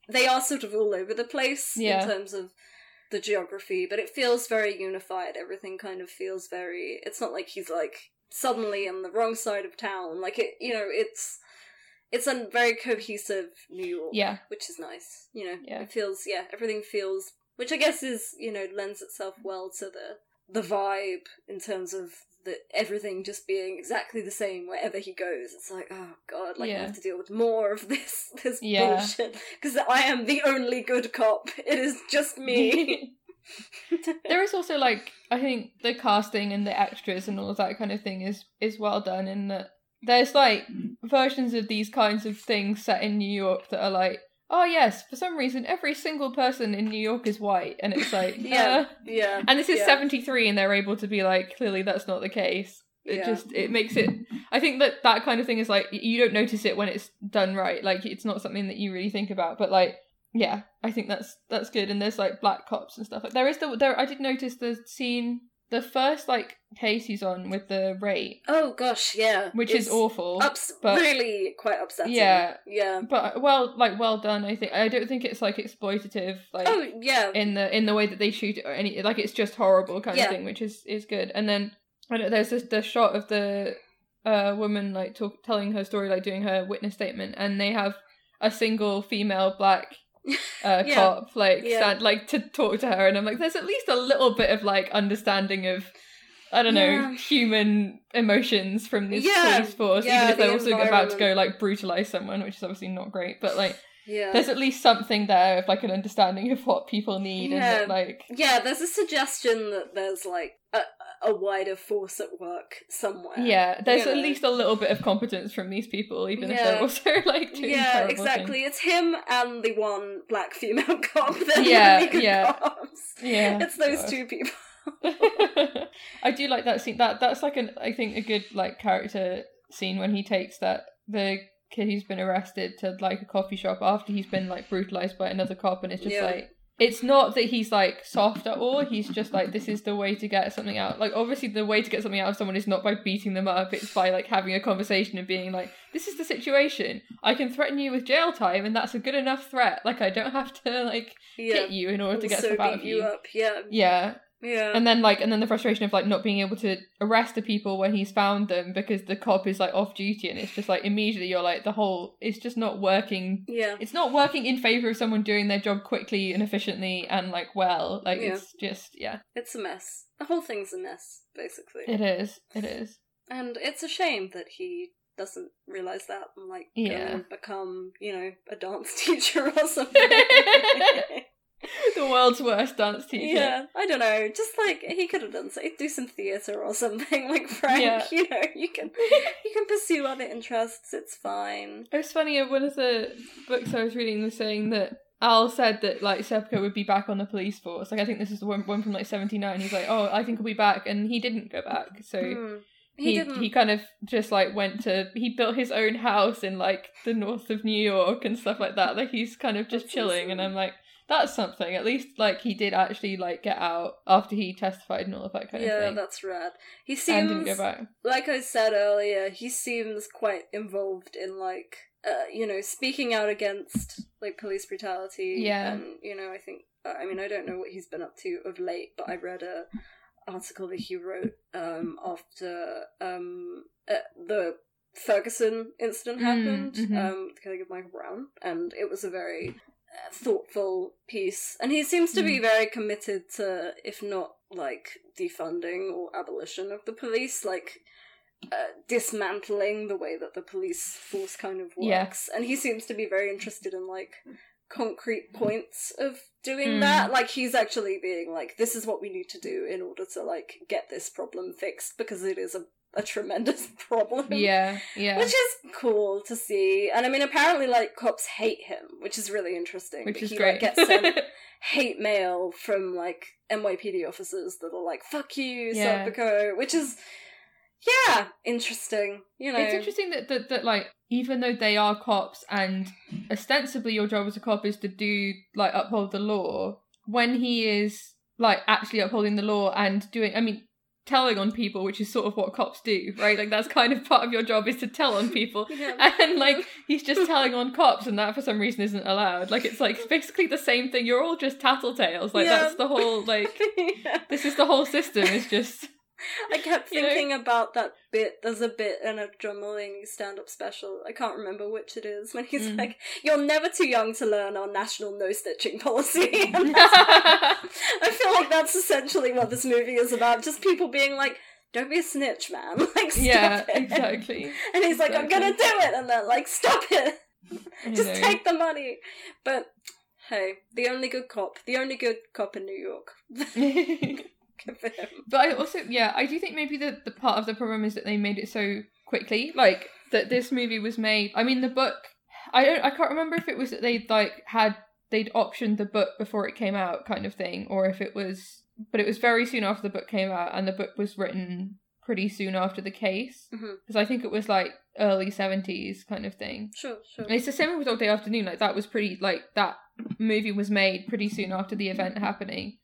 they are sort of all over the place Yeah. in terms of the geography, but it feels very unified. Everything kind of feels very. It's not like he's like suddenly on the wrong side of town. Like it, you know, it's it's a very cohesive New York, Yeah. which is nice. You know, Yeah. it feels yeah, everything feels, which I guess is you know lends itself well to the the vibe in terms of the everything just being exactly the same wherever he goes. It's like oh god, like I have to deal with more of this this Yeah. bullshit because I am the only good cop. It is just me. there is also like I think the casting and the extras and all of that kind of thing is is well done in that there's like versions of these kinds of things set in New York that are like oh yes for some reason every single person in New York is white and it's like yeah, uh, yeah. and this is yeah. 73 and they're able to be like clearly that's not the case it Yeah. just it makes it i think that that kind of thing is like you don't notice it when it's done right like it's not something that you really think about but like yeah i think that's that's good and there's like black cops and stuff like there is the there i did notice the scene the first like case he's on with the rape Oh gosh, yeah. which It's is awful Ups- but- really quite upsetting. Yeah. yeah. but well like well done i think i don't think it's like exploitative like Oh yeah, in the in the way that they shoot it or any like it's just horrible kind Yeah. of thing which is is good and then I know, there's this the shot of the uh woman like talk, telling her story like doing her witness statement and they have a single female black uh Yeah. cop like Yeah. stand like to talk to her and i'm like there's at least a little bit of like understanding of I don't know Yeah. human emotions from this Yeah. police force, Yeah, even if they're the also about to go like brutalize someone, which is obviously not great. But like, yeah. there's at least something there of like an understanding of what people need and that, like Yeah, there's a suggestion that there's like a, a wider force at work somewhere. yeah there's you at know. least a little bit of competence from these people even if they're also like Yeah, exactly. It's him and the one black female cop. Yeah, the only good yeah. cops. yeah It's those God. two people. I do like that scene that that's like an I think a good like character scene when he takes that the kid who's been arrested to like a coffee shop after he's been like brutalized by another cop and it's just Yeah. like it's not that he's like soft at all he's just like this is the way to get something out like obviously the way to get something out of someone is not by beating them up it's by like having a conversation and being like this is the situation i can threaten you with jail time and that's a good enough threat like i don't have to like Yeah. hit you in order to get stuff out of you you up. Yeah. yeah Yeah. and then like and then the frustration of like not being able to arrest the people when he's found them because the cop is like off duty and it's just like immediately you're like the whole it's just not working yeah. it's not working in favor of someone doing their job quickly and efficiently and like well like Yeah. it's just yeah It's a mess. The whole thing's a mess, basically. it is it is And it's a shame that he doesn't realize that and like Yeah. become, you know, a dance teacher or something. the world's worst dance teacher yeah, I don't know. Just like he could have done so, do some theater or something. Like Frank, Yeah. you know, you can you can pursue other interests. It's fine. It was funny, one of the books I was reading was saying that Al said that like Serpico would be back on the police force. Like I think this is the one, one from like seventy nine. He's like, Oh, I think he'll be back and he didn't go back. So Hmm. he He, didn't. he kind of just like went to he built his own house in like the north of New York and stuff like that. Like he's kind of just That's chilling and. I'm like, that's something. At least like he did actually like get out after he testified and all of that kind of thing. yeah, that's rad. He and seems didn't go back. like I said earlier, he seems quite involved in like uh, you know, speaking out against like police brutality. Yeah. and you know, I think uh, I mean I don't know what he's been up to of late, but I read a article that he wrote um after um uh, the Ferguson incident Mm, happened, mhm. um, the killing of Michael Brown, and it was a very thoughtful piece. And he seems to be very committed to, if not like defunding or abolition of the police, like uh, dismantling the way that the police force kind of Yeah. works. And he seems to be very interested in like concrete points of doing Mm. that. Like he's actually being like, this is what we need to do in order to like get this problem fixed because it is a a tremendous problem. Yeah, yeah. Which is cool to see. And I mean apparently like cops hate him, which is really interesting. Which is he great. like gets sent hate mail from like NYPD officers that are like, fuck you, Yeah. Serpico, which is yeah, interesting. You know It's interesting that, that that like even though they are cops and ostensibly your job as a cop is to do like uphold the law, when he is like actually upholding the law and doing I mean telling on people, which is sort of what cops do, right? Like that's kind of part of your job is to tell on people. Yeah. And like he's just telling on cops and that for some reason isn't allowed. Like it's like basically the same thing. You're all just tattletales. Like Yeah. that's the whole like Yeah. this is the whole system is just I kept You know? thinking about that bit. There's a bit in a John Mulaney stand-up special. I can't remember which it is. When he's Mm. like, "You're never too young to learn our national no-stitching policy." I feel like that's essentially what this movie is about. Just people being like, "Don't be a snitch, man!" Like, stop Yeah, it. exactly. And he's like, "I'm gonna do it," and they're like, "Stop it! Just know. take the money." But hey, the only good cop, the only good cop in New York. Him. But I also, yeah, I do think maybe the, the part of the problem is that they made it so quickly. Like that this movie was made. I mean, the book. I don't. I can't remember if it was that they'd like had they'd optioned the book before it came out, kind of thing, or if it was. But it was very soon after the book came out, and the book was written pretty soon after the case because I think it was like early seventies kind of thing. Sure, sure. And it's the same with Dog Day Afternoon. Like that was pretty like that movie was made pretty soon after the event happening.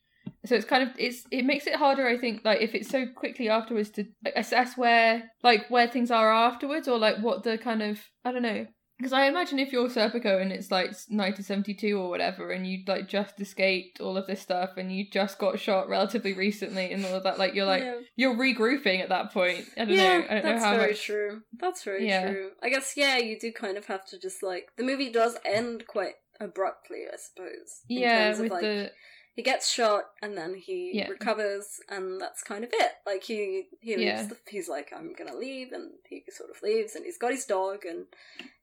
So it's kind of it's it makes it harder, I think, like if it's so quickly afterwards to like, assess where like where things are afterwards or like what the kind of I don't know. Because I imagine if you're Serpico and it's like 1972 or whatever, and you like just escaped all of this stuff, and you just got shot relatively recently, and all of that, like you're like Yeah. you're regrouping at that point. I don't yeah, know. I don't that's know how very much. true. That's very Yeah. true. I guess yeah, you do kind of have to just like the movie does end quite abruptly, I suppose. in Yeah, terms of, with like, the he gets shot and then he Yeah. recovers and that's kind of it. Like he he leaves Yeah. the, he's like I'm gonna leave and he sort of leaves and he's got his dog and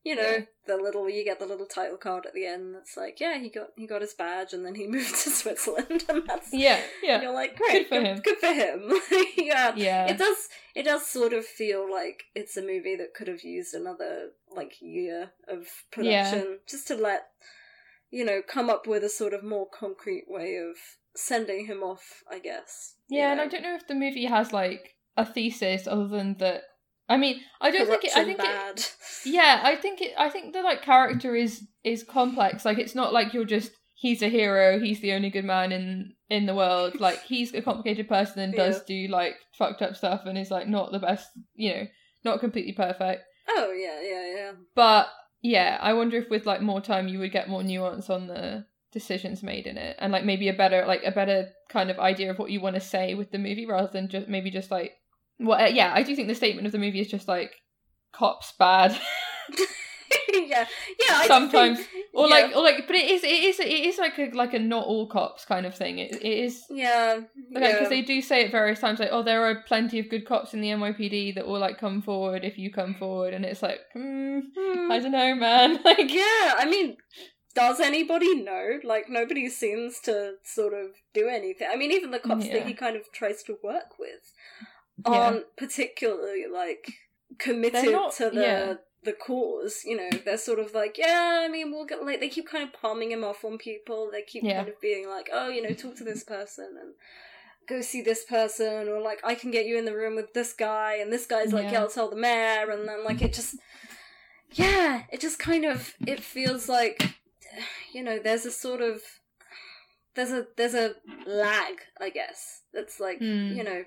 you know Yeah. the little you get the little title card at the end that's like yeah he got he got his badge and then he moved to Switzerland and that's yeah, yeah. you're like great Good for him. good for him yeah Yeah. it does it does sort of feel like it's a movie that could have used another like year of production just to let you know come up with a sort of more concrete way of sending him off i guess you Yeah, and. I don't know if the movie has like a thesis other than that. I mean, I don't think it. I think it. Yeah, I think it. I think the like character is is complex. Like it's not like you're just he's a hero. He's the only good man in in the world. Like he's a complicated person and does do like fucked up stuff and is like not the best. You know, not completely perfect. oh yeah yeah yeah But yeah, I wonder if with like more time you would get more nuance on the decisions made in it and like maybe a better like a better kind of idea of what you want to say with the movie rather than just maybe just like well uh, yeah i do think the statement of the movie is just like cops bad. Yeah. Yeah I Sometimes- think- or yeah. like or like but it is it is it is like a like a not all cops kind of thing it, it is yeah Okay, because yeah. they do say it various times, like, oh, there are plenty of good cops in the NYPD that will like come forward if you come forward, and it's like, hmm, Hmm. I don't know, man. Like, Yeah, I mean, does anybody know? Like, nobody seems to sort of do anything. I mean, even the cops Yeah. that he kind of tries to work with aren't particularly, like, committed not- to the. The cause, you know, they're sort of like, yeah, I mean, we'll get like they keep kind of palming him off on people. They keep Yeah. kind of being like, oh, you know, talk to this person and go see this person, or like, I can get you in the room with this guy, and this guy's like, Yeah. yeah, I'll tell the mayor, and then like it just, yeah, it just kind of it feels like you know there's a sort of there's a there's a lag i guess that's like Hmm. you know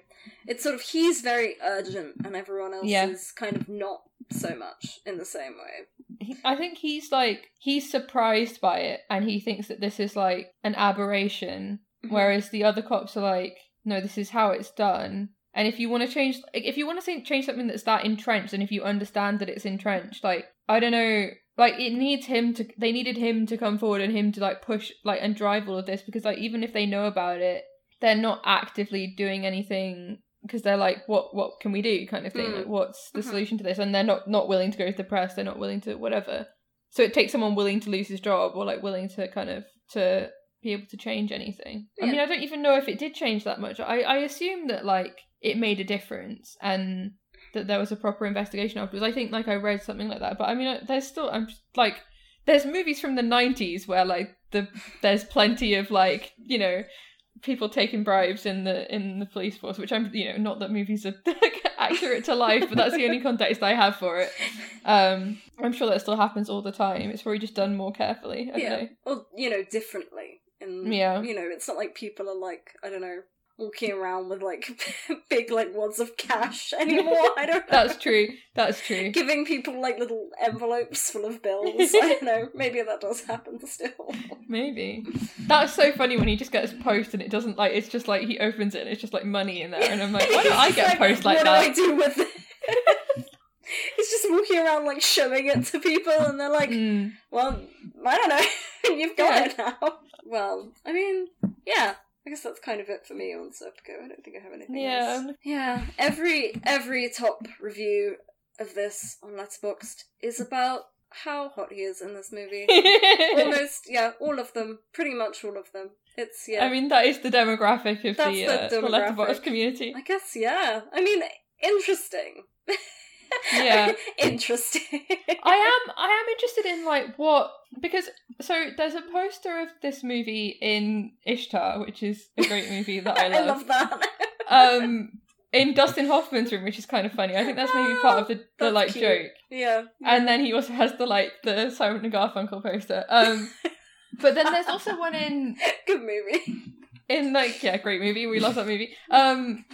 it's sort of he's very urgent and everyone else Yeah. is kind of not so much in the same way he- I think he's like he's surprised by it, and he thinks that this is like an aberration, Mm-hmm. whereas the other cops are like, no, this is how it's done. And if you want to change, like, if you want to change something that's that entrenched, and if you understand that it's entrenched, like I don't know, like it needs him to. They needed him to come forward and him to like push, like and drive all of this because like even if they know about it, they're not actively doing anything because they're like, what what can we do, kind of thing. Mm. Like, what's the Mhm. solution to this? And they're not not willing to go to the press. They're not willing to whatever. So it takes someone willing to lose his job or like willing to kind of to be able to change anything. I mean, I don't even know if it did change that much. I I assume that like it made a difference and that there was a proper investigation afterwards. I think like I read something like that, but I mean, there's still I'm just, like there's movies from the '90s where like the there's plenty of like you know people taking bribes in the in the police force, which I'm you know not that movies are accurate to life, but that's the only context I have for it. Um, I'm sure that still happens all the time. It's probably just done more carefully. Yeah, know. or you know, differently. And Yeah. you know, it's not like people are like I don't know walking around with like big like wads of cash anymore. I don't know. That's true. That's true. Giving people like little envelopes full of bills. I don't know. Maybe that does happen still. Maybe. That's so funny when he just gets a post and it doesn't like it's just like he opens it and it's just like money in there and I'm like, why don't I get a post like what that? What do I do with it? He's just walking around like showing it to people, and they're like, Mm. "Well, I don't know. You've got Yeah. it now." Well, I mean, yeah. I guess that's kind of it for me on Serpico. I don't think I have anything Yeah. else. Yeah. Every every top review of this on Letterboxd is about how hot he is in this movie. Almost, yeah, all of them. Pretty much all of them. It's yeah. I mean, that is the demographic of That's the, the uh, the demographic. Letterboxd community. I guess yeah. I mean, interesting. Yeah. interesting. I am I am interested in like what because so there's a poster of this movie in Ishtar, which is a great movie that I I love. love that. um in Dustin Hoffman's room, which is kind of funny. I think that's maybe part of the, the like cute. joke. yeah. And then he also has the like the Simon and Garfunkel poster. Um but then there's also one in Good movie. in like yeah, great movie. We love that movie. Um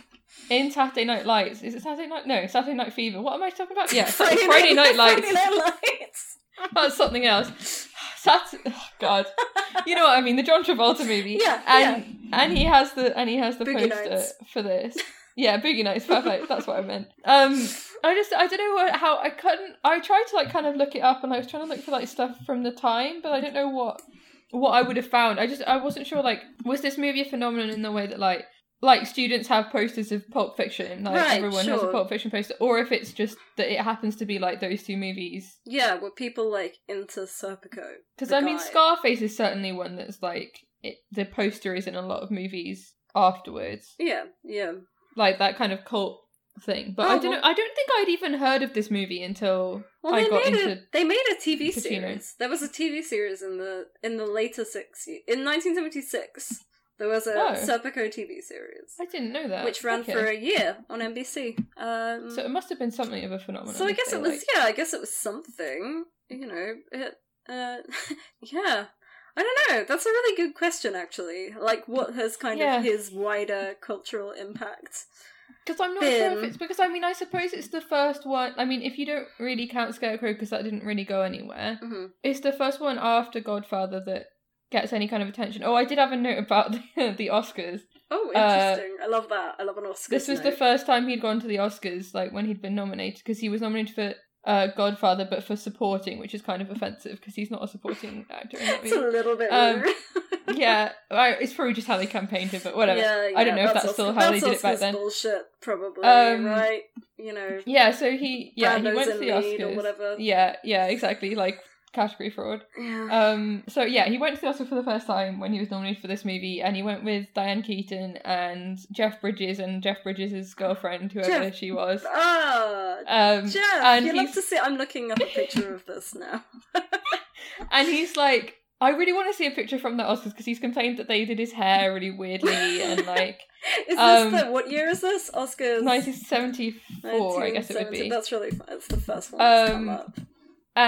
in Saturday Night Lights. Is it Saturday Night? No, Saturday Night Fever. What am I talking about? Yeah, Friday, Friday Night Lights. Friday Night Lights. That's something else. Sat- oh, God, you know what I mean? The John Travolta movie. Yeah, and and he has the and he has the Boogie poster Nights. for this. Yeah, Boogie Nights, perfect. That's what I meant. Um, I just I don't know what, how I couldn't. I tried to like kind of look it up, and I was trying to look for like stuff from the time, but I don't know what what I would have found. I just I wasn't sure. Like, was this movie a phenomenon in the way that like like students have posters of Pulp Fiction, like Right, everyone has a. Pulp Fiction poster, or if it's just that it happens to be like those two movies Yeah, were people like into Serpico? because I mean. Scarface is certainly one that's like it, the poster is in a lot of movies afterwards, Yeah, yeah. like that kind of cult thing. But Oh, I don't well- know. I don't think I'd even heard of this movie until Well, I they got made into. a they made a TV Casino. series. There was a TV series in the in the later six in 1976. There was a Oh. Serpico TV series, I didn't know that. which ran Okay. for a year on NBC. Um, So it must have been something of a phenomenon. So I guess it was like- yeah, I guess it was something. You know, it uh yeah. I don't know. That's a really good question actually. Like what has kind Yeah. of his wider cultural impact? Because I'm not sure if it's because I mean I suppose it's the first one. I mean if you don't really count Scarecrow because that didn't really go anywhere, hmm it's the first one after Godfather that gets any kind of attention. Oh, I did have a note about the, the Oscars. Oh, Uh, interesting. I love that. I love an Oscar. This was the first time he'd gone to the Oscars, like when he'd been nominated, because he was nominated for uh, Godfather, but for supporting, which is kind of offensive because he's not a supporting actor It's a little bit Um, weird. yeah, I, it's probably just how they campaigned him, but whatever. Yeah, I don't know if that's that's still how they that's did it back Oscar's then. Bullshit, probably. Um, right? You know, Yeah, so he yeah he went to the lead or Oscars. whatever. Yeah, yeah, exactly, like category fraud. yeah. Um, so yeah, he went to the Oscar for the first time when he was nominated for this movie, and he went with Diane Keaton and Jeff Bridges and Jeff Bridges' girlfriend, whoever Jeff- she was. ah, Um, Jeff, and you love to see. I'm looking up a picture of this now. And he's like, I really want to see a picture from the Oscars because he's complained that they did his hair really weirdly and like Is Um, this the what year is this? Oscars. 1974, I guess it would be. That's really fun. It's the first one that's come Um, up.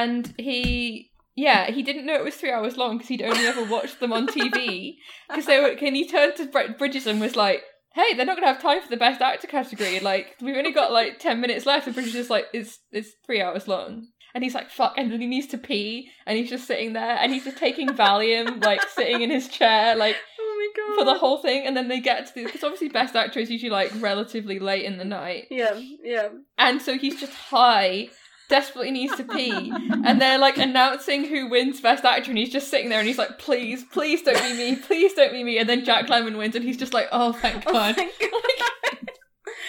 And he, yeah, he didn't know it was three hours long because he'd only ever watched them on TV. Because they were, and he turned to Brett Bridges and was like, "Hey, they're not gonna have time for the best actor category. Like, we've only got like ten minutes left." And Bridges is like, "It's it's three hours long." And he's like, "Fuck!" And then he needs to pee, and he's just sitting there, and he's just taking Valium, like sitting in his chair, like Oh god. for the whole thing. And then they get to the because obviously best actor is usually like relatively late in the night, Yeah, yeah. and so he's just high, desperately needs to pee, and they're like announcing who wins best actor, and he's just sitting there and he's like, "Please, please don't be me, please don't be me." And then Jack Lemmon wins, and he's just like, "Oh, thank Oh God." my god.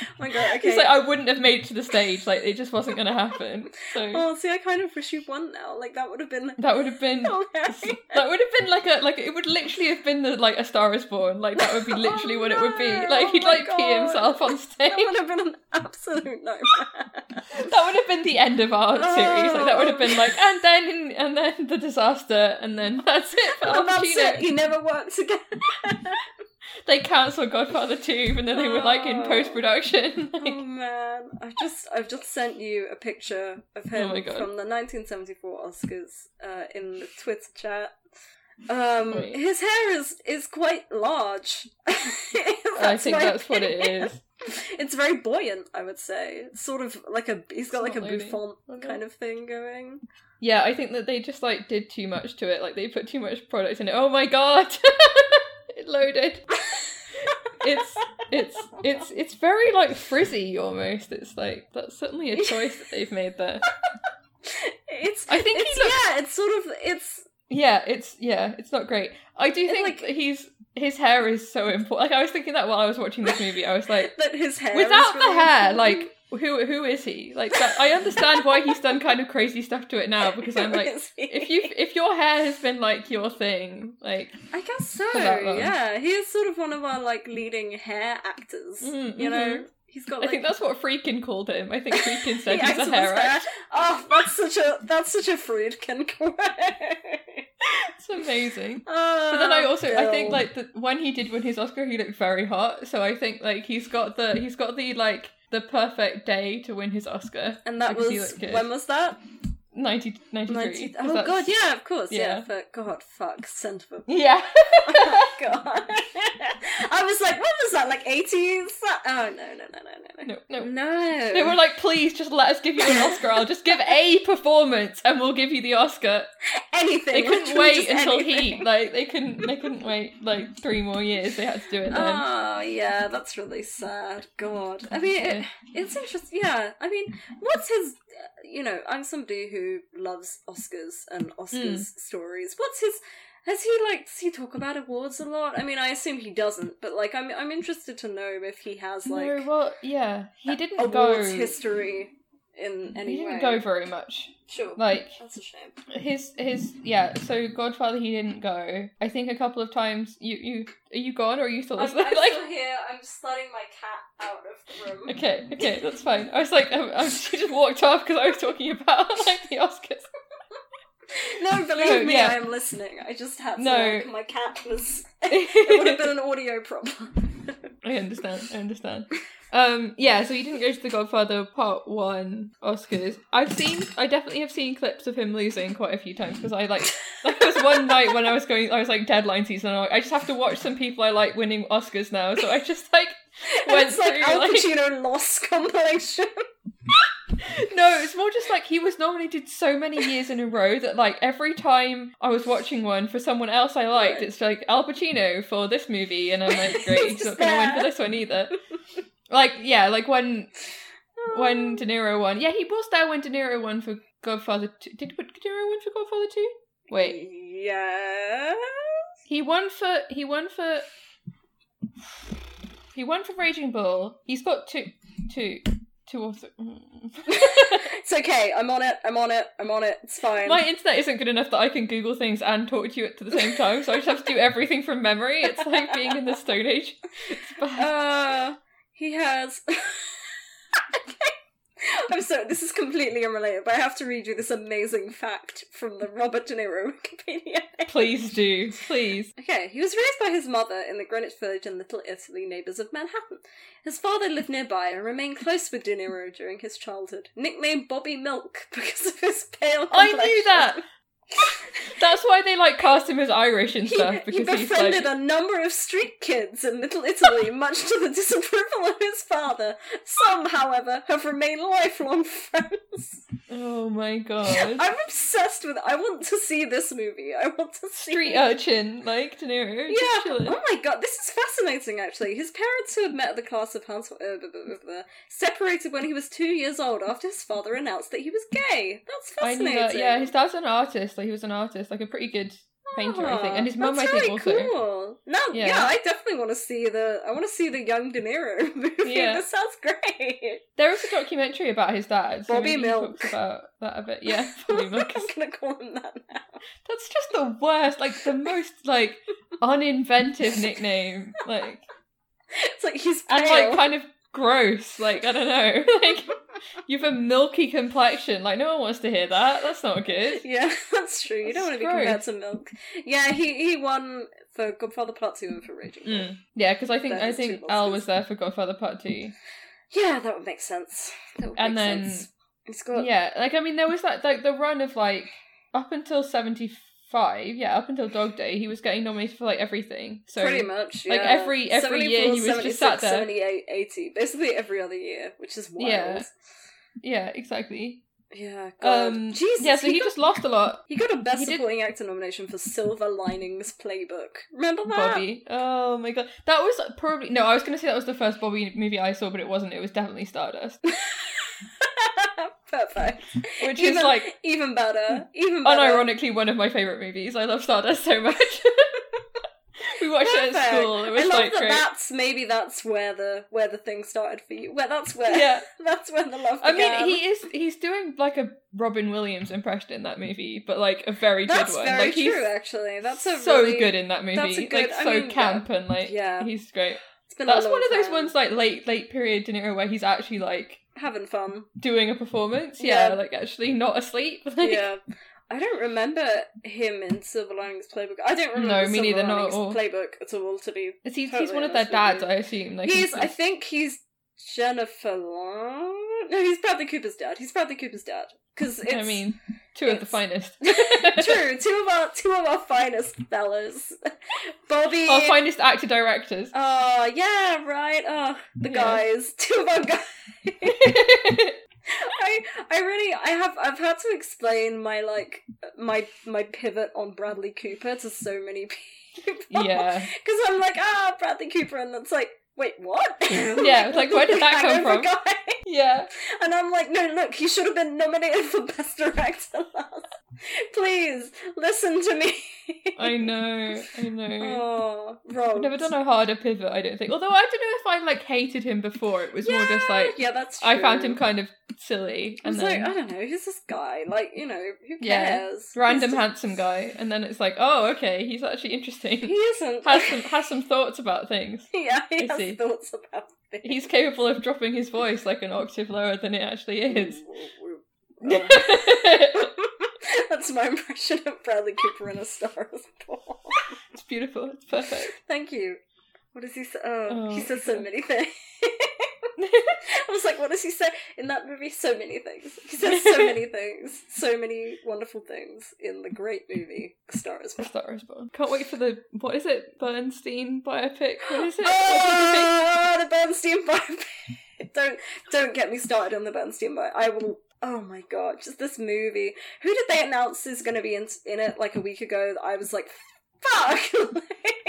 my god, okay. He's like, I wouldn't have made it to the stage. Like, it just wasn't going to happen. So oh, see, I kind of wish you won now. Like, that would have been that would have been that would have been like a like it would literally have been the like a Star is Born. Like that would be oh, literally Oh, what it would be. Like Oh he'd like pee himself on stage. That would have been an absolute nightmare. that would have been the end of our series. Like that would have been like, and then and then the disaster, and then that's it for Oh, Al that's it. You never works again. They cancelled Godfather two, even though they were like in Oh. post production. oh man, I've just I've just sent you a picture of him Oh from the 1974 Oscars uh, in the Twitter chat. Um, Wait. his hair is is quite large. I think that's what it is. It's very buoyant, I would say. It's sort of like a he's got like a loading. bouffant Okay. kind of thing going. Yeah, I think that they just like did too much to it. Like they put too much product in it. Oh my god, it loaded. It's it's it's it's very like frizzy almost. It's like that's certainly a choice that they've made there. It's I think it's, looks- yeah, it's sort of it's Yeah, it's yeah, it's not great. I do think like- that he's his hair is so important. Like I was thinking that while I was watching this movie, I was like, that his hair without the really hair, important. like who who is he? Like that, I understand why he's done kind of crazy stuff to it now because I'm like, if you if your hair has been like your thing, like I guess so. For that long. Yeah, he is sort of one of our like leading hair actors. Mm, you know, he's got. I think that's what Friedkin called him. I think Friedkin said he he's a hair his. Oh, that's such a that's such a Friedkin quote. It's amazing. oh, But then I also I think like the when he did win his Oscar, he looked very hot. So I think like he's got the he's got the like the perfect day to win his Oscar. and that was when was that? 90, 93. 90 'cause oh god, yeah, of course, yeah. yeah. But God, fuck, a Yeah. God. I was like, what was that? Like eighties? Oh no, no, no, no, no, no, no. no. They were like, please just let us give you an Oscar. I'll just give a performance and we'll give you the Oscar. anything. They couldn't wait until anything. he like they couldn't they couldn't wait like three more years. They had to do it then. Oh yeah, that's really sad. God, I mean, it, it's interesting. Yeah, I mean, what's his? uh, You know, I'm somebody who loves Oscars and Oscars Hmm. stories. What's his? Has he like? Does he talk about awards a lot? I mean, I assume he doesn't, but like, I'm I'm interested to know if he has like no, well, yeah, he didn't awards go. history in any he didn't way. go very much. Sure, Like that's a shame. his his yeah. So Godfather, he didn't go. I think a couple of times. You you are you gone or are you still I'm, listening? I'm like still here. I'm just letting my cat out of the room. okay, okay, that's fine. I was like, I, I, she just walked off because I was talking about like the Oscars. No, believe No, me, yeah. I am listening. I just had to. No. My cat was. it would have been an audio problem. I understand. I understand. Um, yeah, so he didn't go to the Godfather Part One Oscars. I've seen, I definitely have seen clips of him losing quite a few times because I like. There was one night when I was going, I was like deadline season. And I'm like, I just have to watch some people I like winning Oscars now. So I just like went it's like through Al like. Pacino lost compilation. No, it's more just like he was nominated so many years in a row that like every time I was watching one for someone else I liked, it's like Al Pacino for this movie, and I'm like, great, he's not going to win for this one either. Like, yeah, like when when oh. De Niro won. Yeah, he was there when De Niro won for Godfather 2. Did, De Niro win for Godfather 2? Wait. Yeah. He won for he won for he won for Raging Bull. He's got two two two or three. It's okay. I'm on it. I'm on it. I'm on it. It's fine. My internet isn't good enough that I can Google things and talk to you at the same time, so I just have to do everything from memory. It's like being in the Stone Age. It's bad. Uh, he has. I'm sorry, this is completely unrelated, but I have to read you this amazing fact from the Robert De Niro Wikipedia. Please do, please. Okay, he was raised by his mother in the Greenwich Village and Little Italy neighbours of Manhattan. His father lived nearby and remained close with De Niro during his childhood, nicknamed Bobby Milk because of his pale complexion. I knew that. That's why they like cast him as Irish and stuff he because he's befriended like a number of street kids in Little Italy, much to the disapproval of his father. Some, however, have remained lifelong friends. Oh my god. I'm obsessed with. I want to see this movie. I want to see Street urchin, like De Niro. Yeah. chilling. Oh my god, this is fascinating. Actually, his parents, who had met at the class of Hans, uh, separated when he was two years old after his father announced that he was gay. That's fascinating. that. Yeah, his dad's an artist. Like he was an artist, like a pretty good, painter, I think, and his mum, I think, really also. Cool. No, yeah. Yeah. I definitely want to see the. I want to see the young De Niro movie. Yeah. This sounds great. There is a documentary about his dad. So Bobby Milk. about that a bit. Yeah, Bobby Milk. I'm gonna call him that now. That's just the worst. Like the most like uninventive nickname. Like It's like he's pale. and like kind of gross. Like I don't know. Like you have a milky complexion. Like no one wants to hear that. That's not good. Yeah, that's true. You don't want to be compared to Milk. Yeah, he he won for Godfather Part Two and for Raging Mm. Yeah, because I think I think Al was there for Godfather Part Two. Yeah, that would make sense. That would And make then- sense. Got Yeah, like I mean, there was that like the run of like up until seventy five. Yeah, up until Dog Day, he was getting nominated for like everything. So pretty much. like, every- every year he was just sat there. 78, 80. Basically every other year, which is wild. Yeah. yeah, exactly. Yeah, God. Um, Jesus, yeah, so he got, just lost a lot. he got a Best he did- Supporting Actor nomination for Silver Linings Playbook. Remember that? Bobby. Oh my god, that was probably no. I was gonna say that was the first Bobby movie I saw, but it wasn't. It was definitely Stardust, Perfect. which even, is like even better. Even better. unironically one of my favorite movies. I love Stardust so much. we watched it at school. It was I love like that. great. That's maybe that's where the where the thing started for you. Where that's where Yeah. that's where the love. I Began. mean, he is he's doing like a Robin Williams impression in that movie, but like a very That's good one. very like he's true. Actually, that's a so really, good in that movie. that's a good- like I so mean, camp and like yeah. he's great. It's been a That's one of those ones like late late period De Niro where he's actually like having fun. doing a performance. Yeah, Yeah. like actually not asleep. Like, yeah. I don't remember him in Silver Linings Playbook. I don't remember No, me Silver neither, not Linings at all. Playbook at all. To be, Is he, he's one of their dads. I assume. Like he's. I think he's Jennifer Long. No, he's Bradley Cooper's dad. He's Bradley Cooper's dad. Because. I mean, two of the finest. True, two of our two of our finest fellas, Bobby. Our finest actor directors. Oh yeah, right. Oh, the Yeah. guys, two of our guys. I I really I have I've had to explain my like my my pivot on Bradley Cooper to so many people. yeah. because I'm like ah Bradley Cooper, and that's like wait what? Yeah, like, where did that come from? Guy. Yeah. And I'm like, no, look, he should have been nominated for Best Director last. Please listen to me. I know. I know. Oh, Rob. I've never done a harder pivot, I don't think. Although I don't know if I like hated him before. It was more just like yeah, that's true. I found him kind of silly, I and was then like, I don't know, who's this guy? Like, you know, who Yeah. cares? random just- handsome guy, and then it's like, oh, okay, he's actually interesting. He isn't. has some has some thoughts about things. yeah, he I has see. thoughts about things. He's capable of dropping his voice like an octave lower than it actually is. Oh. That's my impression of Bradley Cooper in A Star Is Born. it's beautiful. It's perfect. Thank you. What does he say? Oh, oh he Oh, says so many things. I was like, what does he say in that movie? So many things. He says so many things. So many wonderful things in the great movie A Star Is Born. Star is Born. Can't wait for the what is it? Bernstein biopic. What is it? Oh, the Bernstein biopic. don't don't get me started on the Bernstein biopic. I will. Oh my god, just this movie. Who did they announce is going to be in, in it like a week ago? I was like, fuck.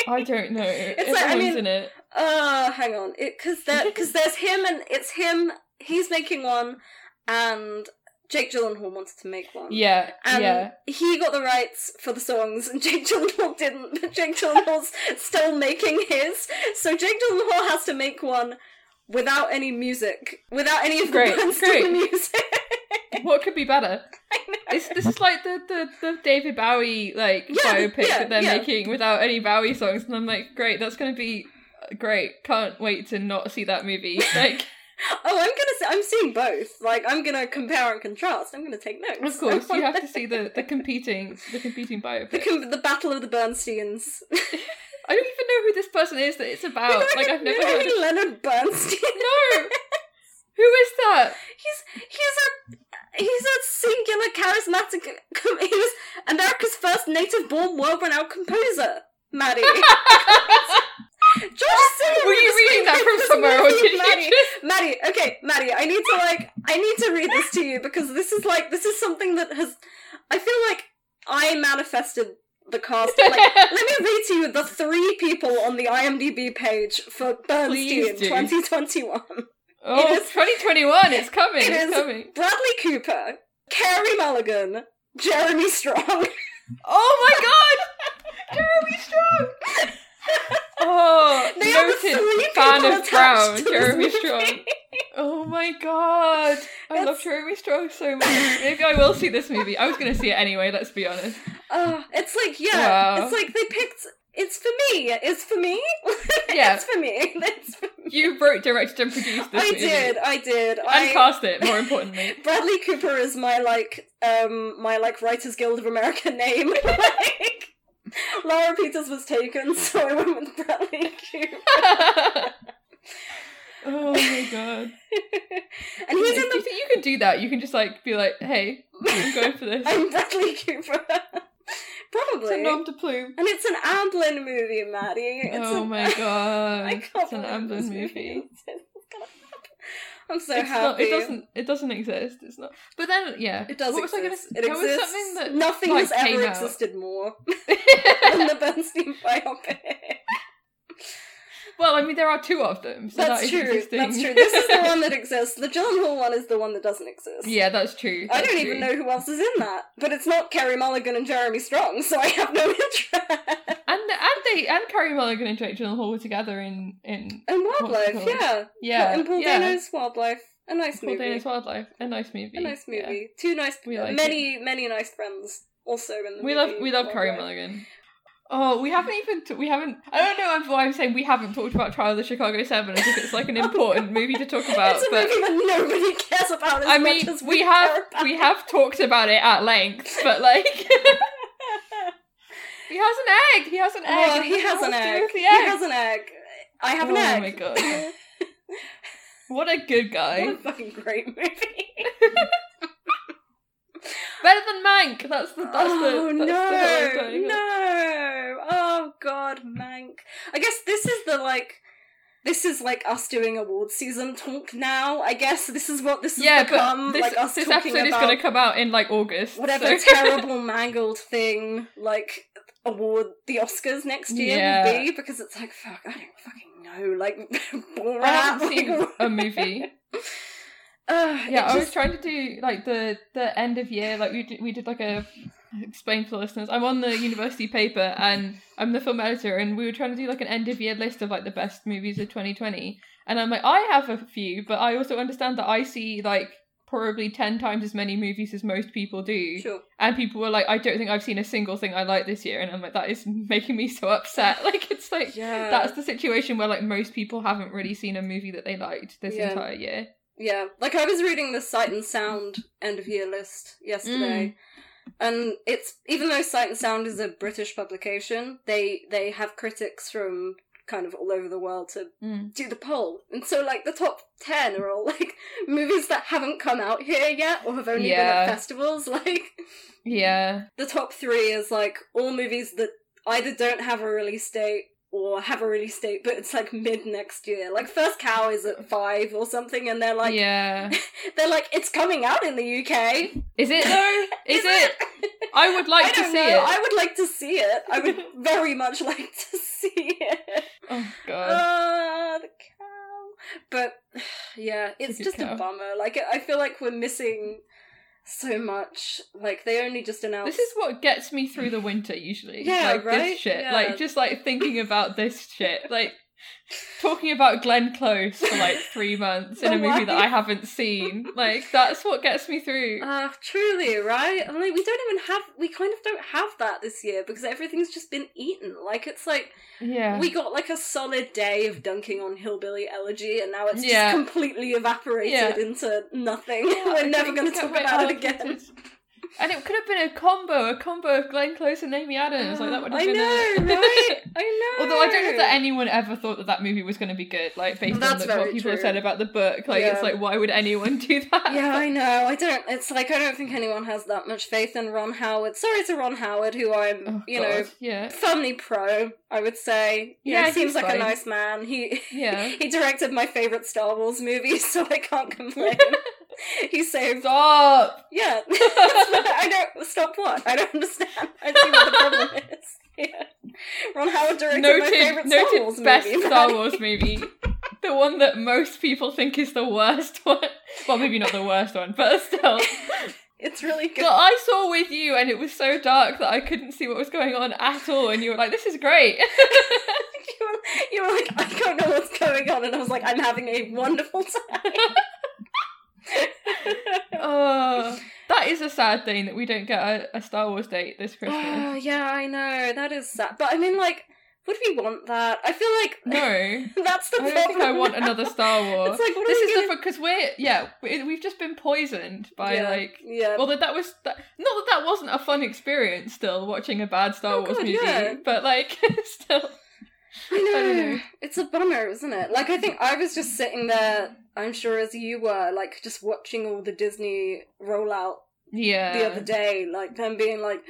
I don't know. It's Everyone's like- I mean- in it. Uh, hang on. Because there because there's him and it's him. He's making one, and Jake Gyllenhaal wanted to make one. Yeah, And yeah. he got the rights for the songs, and Jake Gyllenhaal didn't. But Jake Gyllenhaal's still making his, so Jake Gyllenhaal has to make one without any music, without any of the Great, great. music. What could be better? I know. This this is like the, the, the David Bowie like Yeah, biopic yeah, that they're yeah. making without any Bowie songs, and I'm like, great, that's gonna be great. Can't wait to not see that movie. Like, Oh, I'm gonna. See, I'm seeing both. Like, I'm gonna compare and contrast. I'm gonna take notes. of course, you have to see the, the competing the competing the, biopic. com- the battle of the Bernsteins. I don't even know who this person is that it's about. Oh, Like, I've never You know heard. Of... Leonard Bernstein. No, who is that? He's he's a he's a singular charismatic. Com- he was America's first native-born, world-renowned composer. Maddie. Singer Were you reading that from somewhere, or did Maddie? Maddie, okay, Maddie, I need to like, I need to read this to you because this is like, this is something that has, I feel like I manifested the cast. Like, let me read to you the three people on the IMDb page for Bernstein 2021. Oh, is- 2021, it's coming, It it's is coming. Bradley Cooper, Carey Mulligan, Jeremy Strong, Oh my god! Jeremy Strong. Oh, They noted fan of Brown, Jeremy. Strong. Oh my god, I love Jeremy Strong so much. Maybe I will see this movie. I was gonna see it anyway. Let's be honest. Oh, it's like yeah, Wow. it's like they picked. It's for me. It's for me. Yeah. it's for me. It's for me. You wrote, directed, and produced this I movie. did. I did. and I cast it. More importantly, Bradley Cooper is my like um my like Writers Guild of America name. like Laura Peters was taken, so I went with Bradley Cooper. oh my god. and he's in you the think you can do that? You can just like be like, "Hey, I'm going for this." I'm Bradley Cooper. It's Probably. a nom de plume. and it's an Amblin movie, Maddie. It's Oh a- my god! I can't It's an Amblin movie. exists. It's gonna happen. I'm so it's happy. not. It doesn't. It doesn't exist. It's not. But then, yeah, It does what was I exist. gonna, it exists. was something that Nothing like, has ever out. existed more than the Bernstein biopic. Well, I mean, there are two of them. So That's that is true. That's true. This is the one that exists. The Gyllenhaal one is the one that doesn't exist. yeah, that's true. I don't true. even know who else is in that, but it's not Carey Mulligan and Jeremy Strong, so I have no interest. And and they and Carey Mulligan and Jake Gyllenhaal were together in in And Wildlife, yeah. yeah And Paul yeah. Dano's Wildlife. A nice Paul movie. Dano's Wildlife, a nice movie. A nice yeah. movie. Two nice, like many, many nice friends also in the We movie. love we love Carey Wildlife. Mulligan. Oh, we haven't even t- we haven't. I don't know why I'm saying we haven't talked about Trial of the Chicago Seven as if it's like an important movie to talk about. It's a but movie that nobody cares about as I much mean, we, we have we have talked about it at length, but like he has an egg. He has an egg. Oh, and he has an egg. with He has an egg. I have an Oh egg. Oh my God. What a good guy. what a fucking great movie. Better than Mank. That's the that's oh the that's no, the hill I'm going on. no! Oh god, Mank. I guess this is the like. This is like us doing award season talk now. I guess this is what this has Yeah, become. but this, like us this talking episode is about going to come out in like August. whatever so- terrible mangled thing like award the Oscars next year Yeah. will be because it's like fuck I don't fucking know like Borat. I haven't like, seen a movie. uh, Yeah, it I was trying to do like the the end of year, like we did, we did like a explain for listeners. I'm on the university paper and I'm the film editor, and we were trying to do like an end of year list of like the best movies of 2020. And I'm like, I have a few, but I also understand that I see like probably ten times as many movies as most people do. sure. And people were like, I don't think I've seen a single thing I like this year, and I'm like, that is making me so upset. Like it's like Yeah. that's the situation where like most people haven't really seen a movie that they liked this Yeah. entire year. Yeah, like I was reading the Sight and Sound end of year list yesterday, and it's even though Sight and Sound is a British publication, they they have critics from kind of all over the world to Mm. do the poll, and so like the top ten are all like movies that haven't come out here yet or have only been at festivals. Like Yeah. the top three is like all movies that either don't have a release date or have a release date, but it's like mid next year. Like First Cow is at five or something, and they're like, yeah. they're like, it's coming out in the UK. Is it though? Is, it? I would like I to see know. it. I would like to see it. I would very much like to see it. Oh god. Ah, the cow. But yeah, it's good just cow. a bummer. Like I feel like we're missing so much. Like they only just announced. This is what gets me through the winter usually. Yeah, like right? this shit. Yeah. Like just like thinking about this shit. Like talking about Glenn Close for like three months in a movie that I haven't seen. Like that's what gets me through. Uh, truly, right? I mean, we don't even have, we kind of don't have that this year because everything's just been eaten. Like, it's like, yeah. we got like a solid day of dunking on Hillbilly Elegy and now it's Yeah. just completely evaporated Yeah. into nothing. Yeah, We're never going to talk about it again. And it could have been a combo, a combo of Glenn Close and Amy Adams. Like that would have I been know, a... right? I know. Although I don't know that anyone ever thought that that movie was going to be good, like based That's on the, what people have said about the book. Like it's like, why would anyone do that? Yeah, I know. I don't. It's like I don't think anyone has that much faith in Ron Howard. Sorry to Ron Howard, who I'm, Oh, you God. know, yeah, firmly pro. I would say. You Yeah, know, he's seems like fine. a nice man. He yeah. he directed my favorite Star Wars movie, so I can't complain. he saved. Stop. Yeah, I don't stop. What? I don't understand. I see what the problem is. Yeah. Ron Howard directed my Noted, favorite Star noted Wars best movie. Star Wars movie. the one that most people think is the worst one. Well, maybe not the worst one, but still. It's really good. That I saw with you, and it was so dark that I couldn't see what was going on at all. And you were like, "This is great." you, were, you were like, I don't know what's going on, and I was like, I'm having a wonderful time. oh, that is a sad thing that we don't get a, a Star Wars date this ah, Christmas. Oh, yeah, I know that is sad, but I mean, like, would we want that? I feel like no, that's the I problem. don't think I want another Star Wars. It's like, what this is gonna... the because we're yeah we- we've just been poisoned by yeah, like yeah. Although that was that, not that that wasn't a fun experience. Still watching a bad Star Oh, Wars God, movie, yeah. but like still, I know. It's a bummer, isn't it? Like, I think I was just sitting there, I'm sure as you were, like, just watching all the Disney rollout yeah. the other day, like, them being like,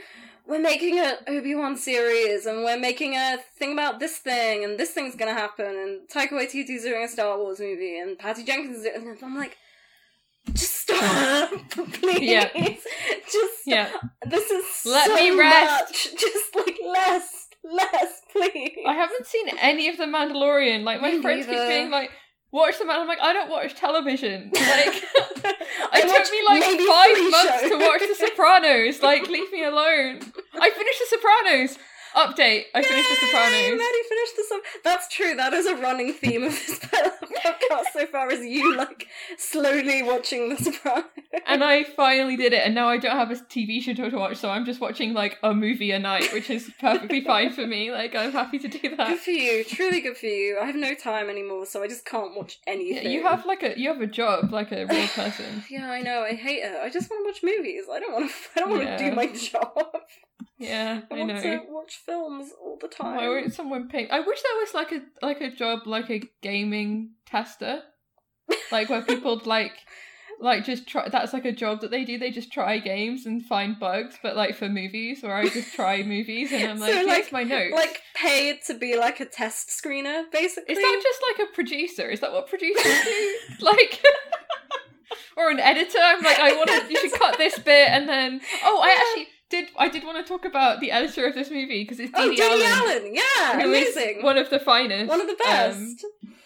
we're making an Obi Wan series, and we're making a thing about this thing, and this thing's gonna happen, and Taika Waititi's doing a Star Wars movie, and Patty Jenkins is doing and I'm like, just stop, please. Yeah. Just Yeah, This is Let so me rest. much. Just like less, less, please. I haven't seen any of the Mandalorian. Like my Me friends keep neither. being like, "Watch the Man." I'm like, I don't watch television. Like. I It took me like five months to watch The Sopranos. Like, leave me alone. I finished The Sopranos. Update: I finished The Yay, Sopranos. Maddie finished the song. That's true. That is a running theme of this podcast so far. Is you like slowly watching The Sopranos? and I finally did it, and now I don't have a TV show to watch, so I'm just watching like a movie a night, which is perfectly fine for me. Like, I'm happy to do that. Good for you. Truly good for you. I have no time anymore, so I just can't watch Yeah, anything. you have like a you have a job, like a real person. Yeah, I know. I hate it. I just want to watch movies. I don't want to. I don't want to Yeah. do my job. Yeah, I I want know. to watch films all the time. Why won't someone pay? I wish there was like a like a job like a gaming tester, like where people like like just try. That's like a job that they do. They just try games and find bugs, but like for movies, where I just try movies and I'm like, here's like- my notes. like paid to be like a test screener, basically. is that just like a producer? Is that what producers do? like. Or an editor. I'm like, I want to. You should cut this bit, and then. Oh, I actually did. I did want to talk about the editor of this movie because it's oh, Dee Dede Allen. Allen? Yeah, amazing. one of the finest. One of the best. Um,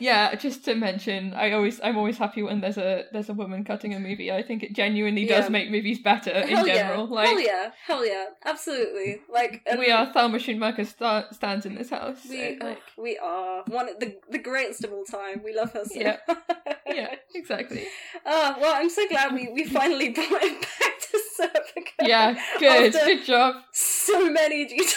yeah, just to mention, I always I'm always happy when there's a there's a woman cutting a movie. I think it genuinely does Yeah. make movies better in Hell general. yeah. Like Hell yeah. Hell yeah. Absolutely. Like and we are Thelma Schoonmaker sta- stands in this house. so, We, like, we are one of the the greatest of all time. We love her so. Yeah. yeah, exactly. Oh well, I'm so glad we, we finally brought it back to Serpico. Yeah, good, good job. so many detours.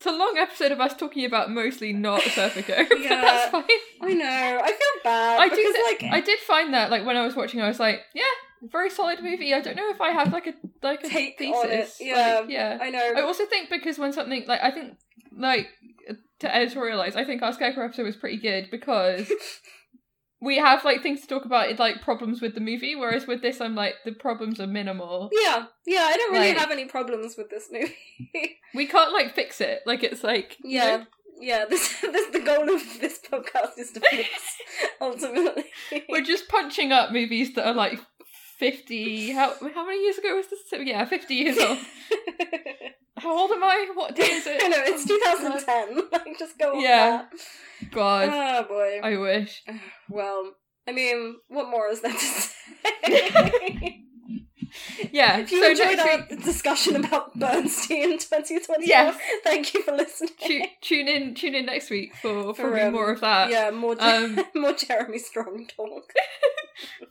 It's a long episode of us talking about mostly not Serpico, but Yeah. that's fine. I know. I feel bad I because do. like I did find that like when I was watching, I was like, yeah, very solid movie. I don't know if I have like a like a Take thesis. yeah. Like, yeah. I know. I also think because when something like I think like to editorialize, I think our Scarecrow episode was pretty good because we have like things to talk about, like problems with the movie. Whereas with this, I'm like the problems are minimal. yeah, yeah. I don't really Like- have any problems with this movie. We can't like fix it. Like it's like you yeah. know, Yeah, this, this the goal of this podcast is to fix ultimately. we're just punching up movies that are like fifty. How how many years ago was this? Yeah, fifty years old. How old am I? What day is it? I know it's 2010. Like, just go on Yeah. that. God, Oh boy. I wish. Well, I mean, what more is there to say? Yeah. if you so enjoyed our week, discussion about Bernstein 2020, Yes. thank you for listening. tu- tune in. Tune in next week for For, probably um, more of that. yeah, more Um, more Jeremy Strong talk.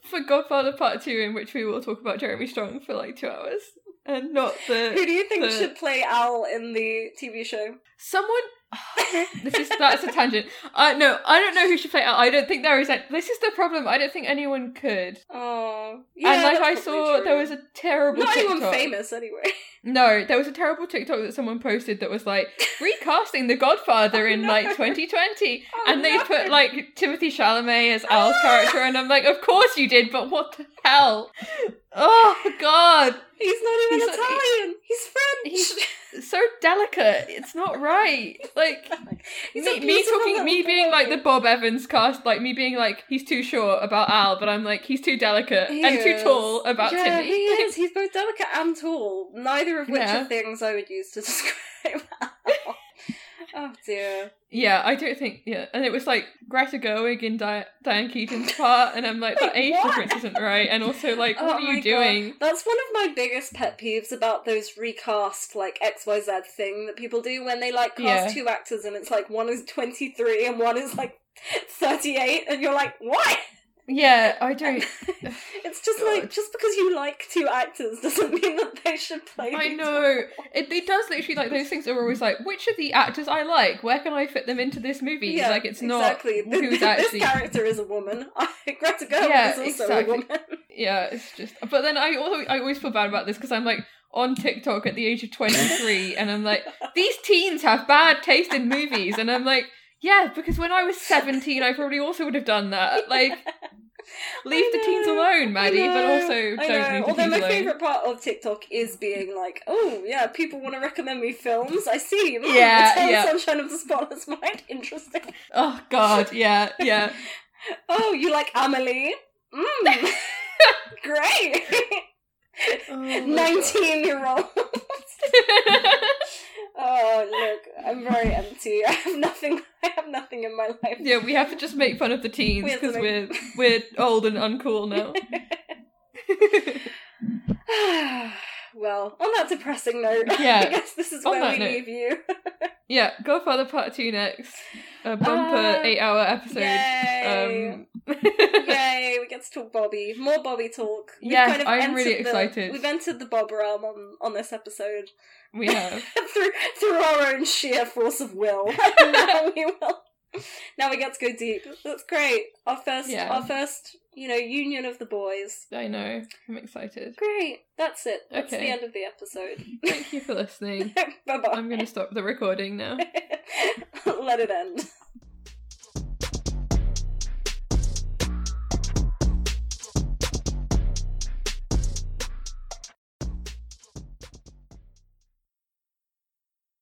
for Godfather Part Two, in which we will talk about Jeremy Strong for like two hours, and not the Who do you think the- should play Al in the TV show? someone. this is that's a tangent. Uh, no, I don't know who should play. Al. I don't think there is. A, this is the problem. I don't think anyone could. Oh, yeah. and like I saw, probably there was a terrible not TikTok. anyone famous anyway. No, there was a terrible TikTok that someone posted that was like recasting The Godfather Oh, in no. like 2020, Oh, and they no. put like Timothée Chalamet as Al's character, and I'm like, of course you did, but what the hell? Oh God, He's not even He's- Italian. He's French. he's- so delicate. It's not right. Like me, me talking, me being like the Bob Evans cast, like me being like he's too short about Al, but I'm like he's too delicate He and too tall about yeah, Timmy. he is. He's both delicate and tall. Neither of which Yeah. are things I would use to describe Al. Oh dear. Yeah, I don't think. Yeah, and it was like Greta Gerwig in Di- Diane Keaton's part, and I'm like, that age what? difference isn't right. And also, like, Oh what are you doing? God. That's one of my biggest pet peeves about those recast like XYZ thing that people do when they like cast Yeah. two actors and it's like one is 23 and one is like 38 and you're like, what? Yeah, I don't. it's just God. like just because you like two actors doesn't mean that they should play. I know. It, it does literally like those things are always like, which of the actors I like? Where can I fit them into this movie? Yeah, like it's not exactly. Th- who's th- actually. This character is a woman. Greta Gerwig Yeah, is also exactly. a woman. Yeah, it's just. But then I also I always feel bad about this because I'm like on TikTok at the age of 23, and I'm like, these teens have bad taste in movies, and I'm like, yeah, because when I was 17, I probably also would have done that. Like, leave the teens alone, Maddie, but also don't leave the Although my alone. favorite part of TikTok is being like, "Oh yeah, people want to recommend me films. I see. Mm, Yeah, yeah. Sunshine of the Spotless Mind. Interesting. Oh God, yeah, yeah. Oh, you like Amelie? Mm. Great. Oh year God. Oh look, I'm very empty. I have nothing. I have nothing in my life. Yeah, we have to just make fun of the teens We because make- we're we're old and uncool now. well, on that depressing note, Yeah, I guess this is on where we note. leave you. yeah, Godfather Part Two next. A bumper Uh, eight-hour episode. Yay! Um, Yay! We get to talk Bobby. More Bobby talk. We've Yes, I'm entered really the- excited. We've entered the Bob realm on on this episode we have. through through our own sheer force of will. now we will. Now we get to go deep. That's great. Our first, Yeah. our first, you know, union of the boys. I know. I'm excited. Great. That's it. That's Okay. the end of the episode. Thank you for listening. bye bye. I'm going to stop the recording now. Let it end.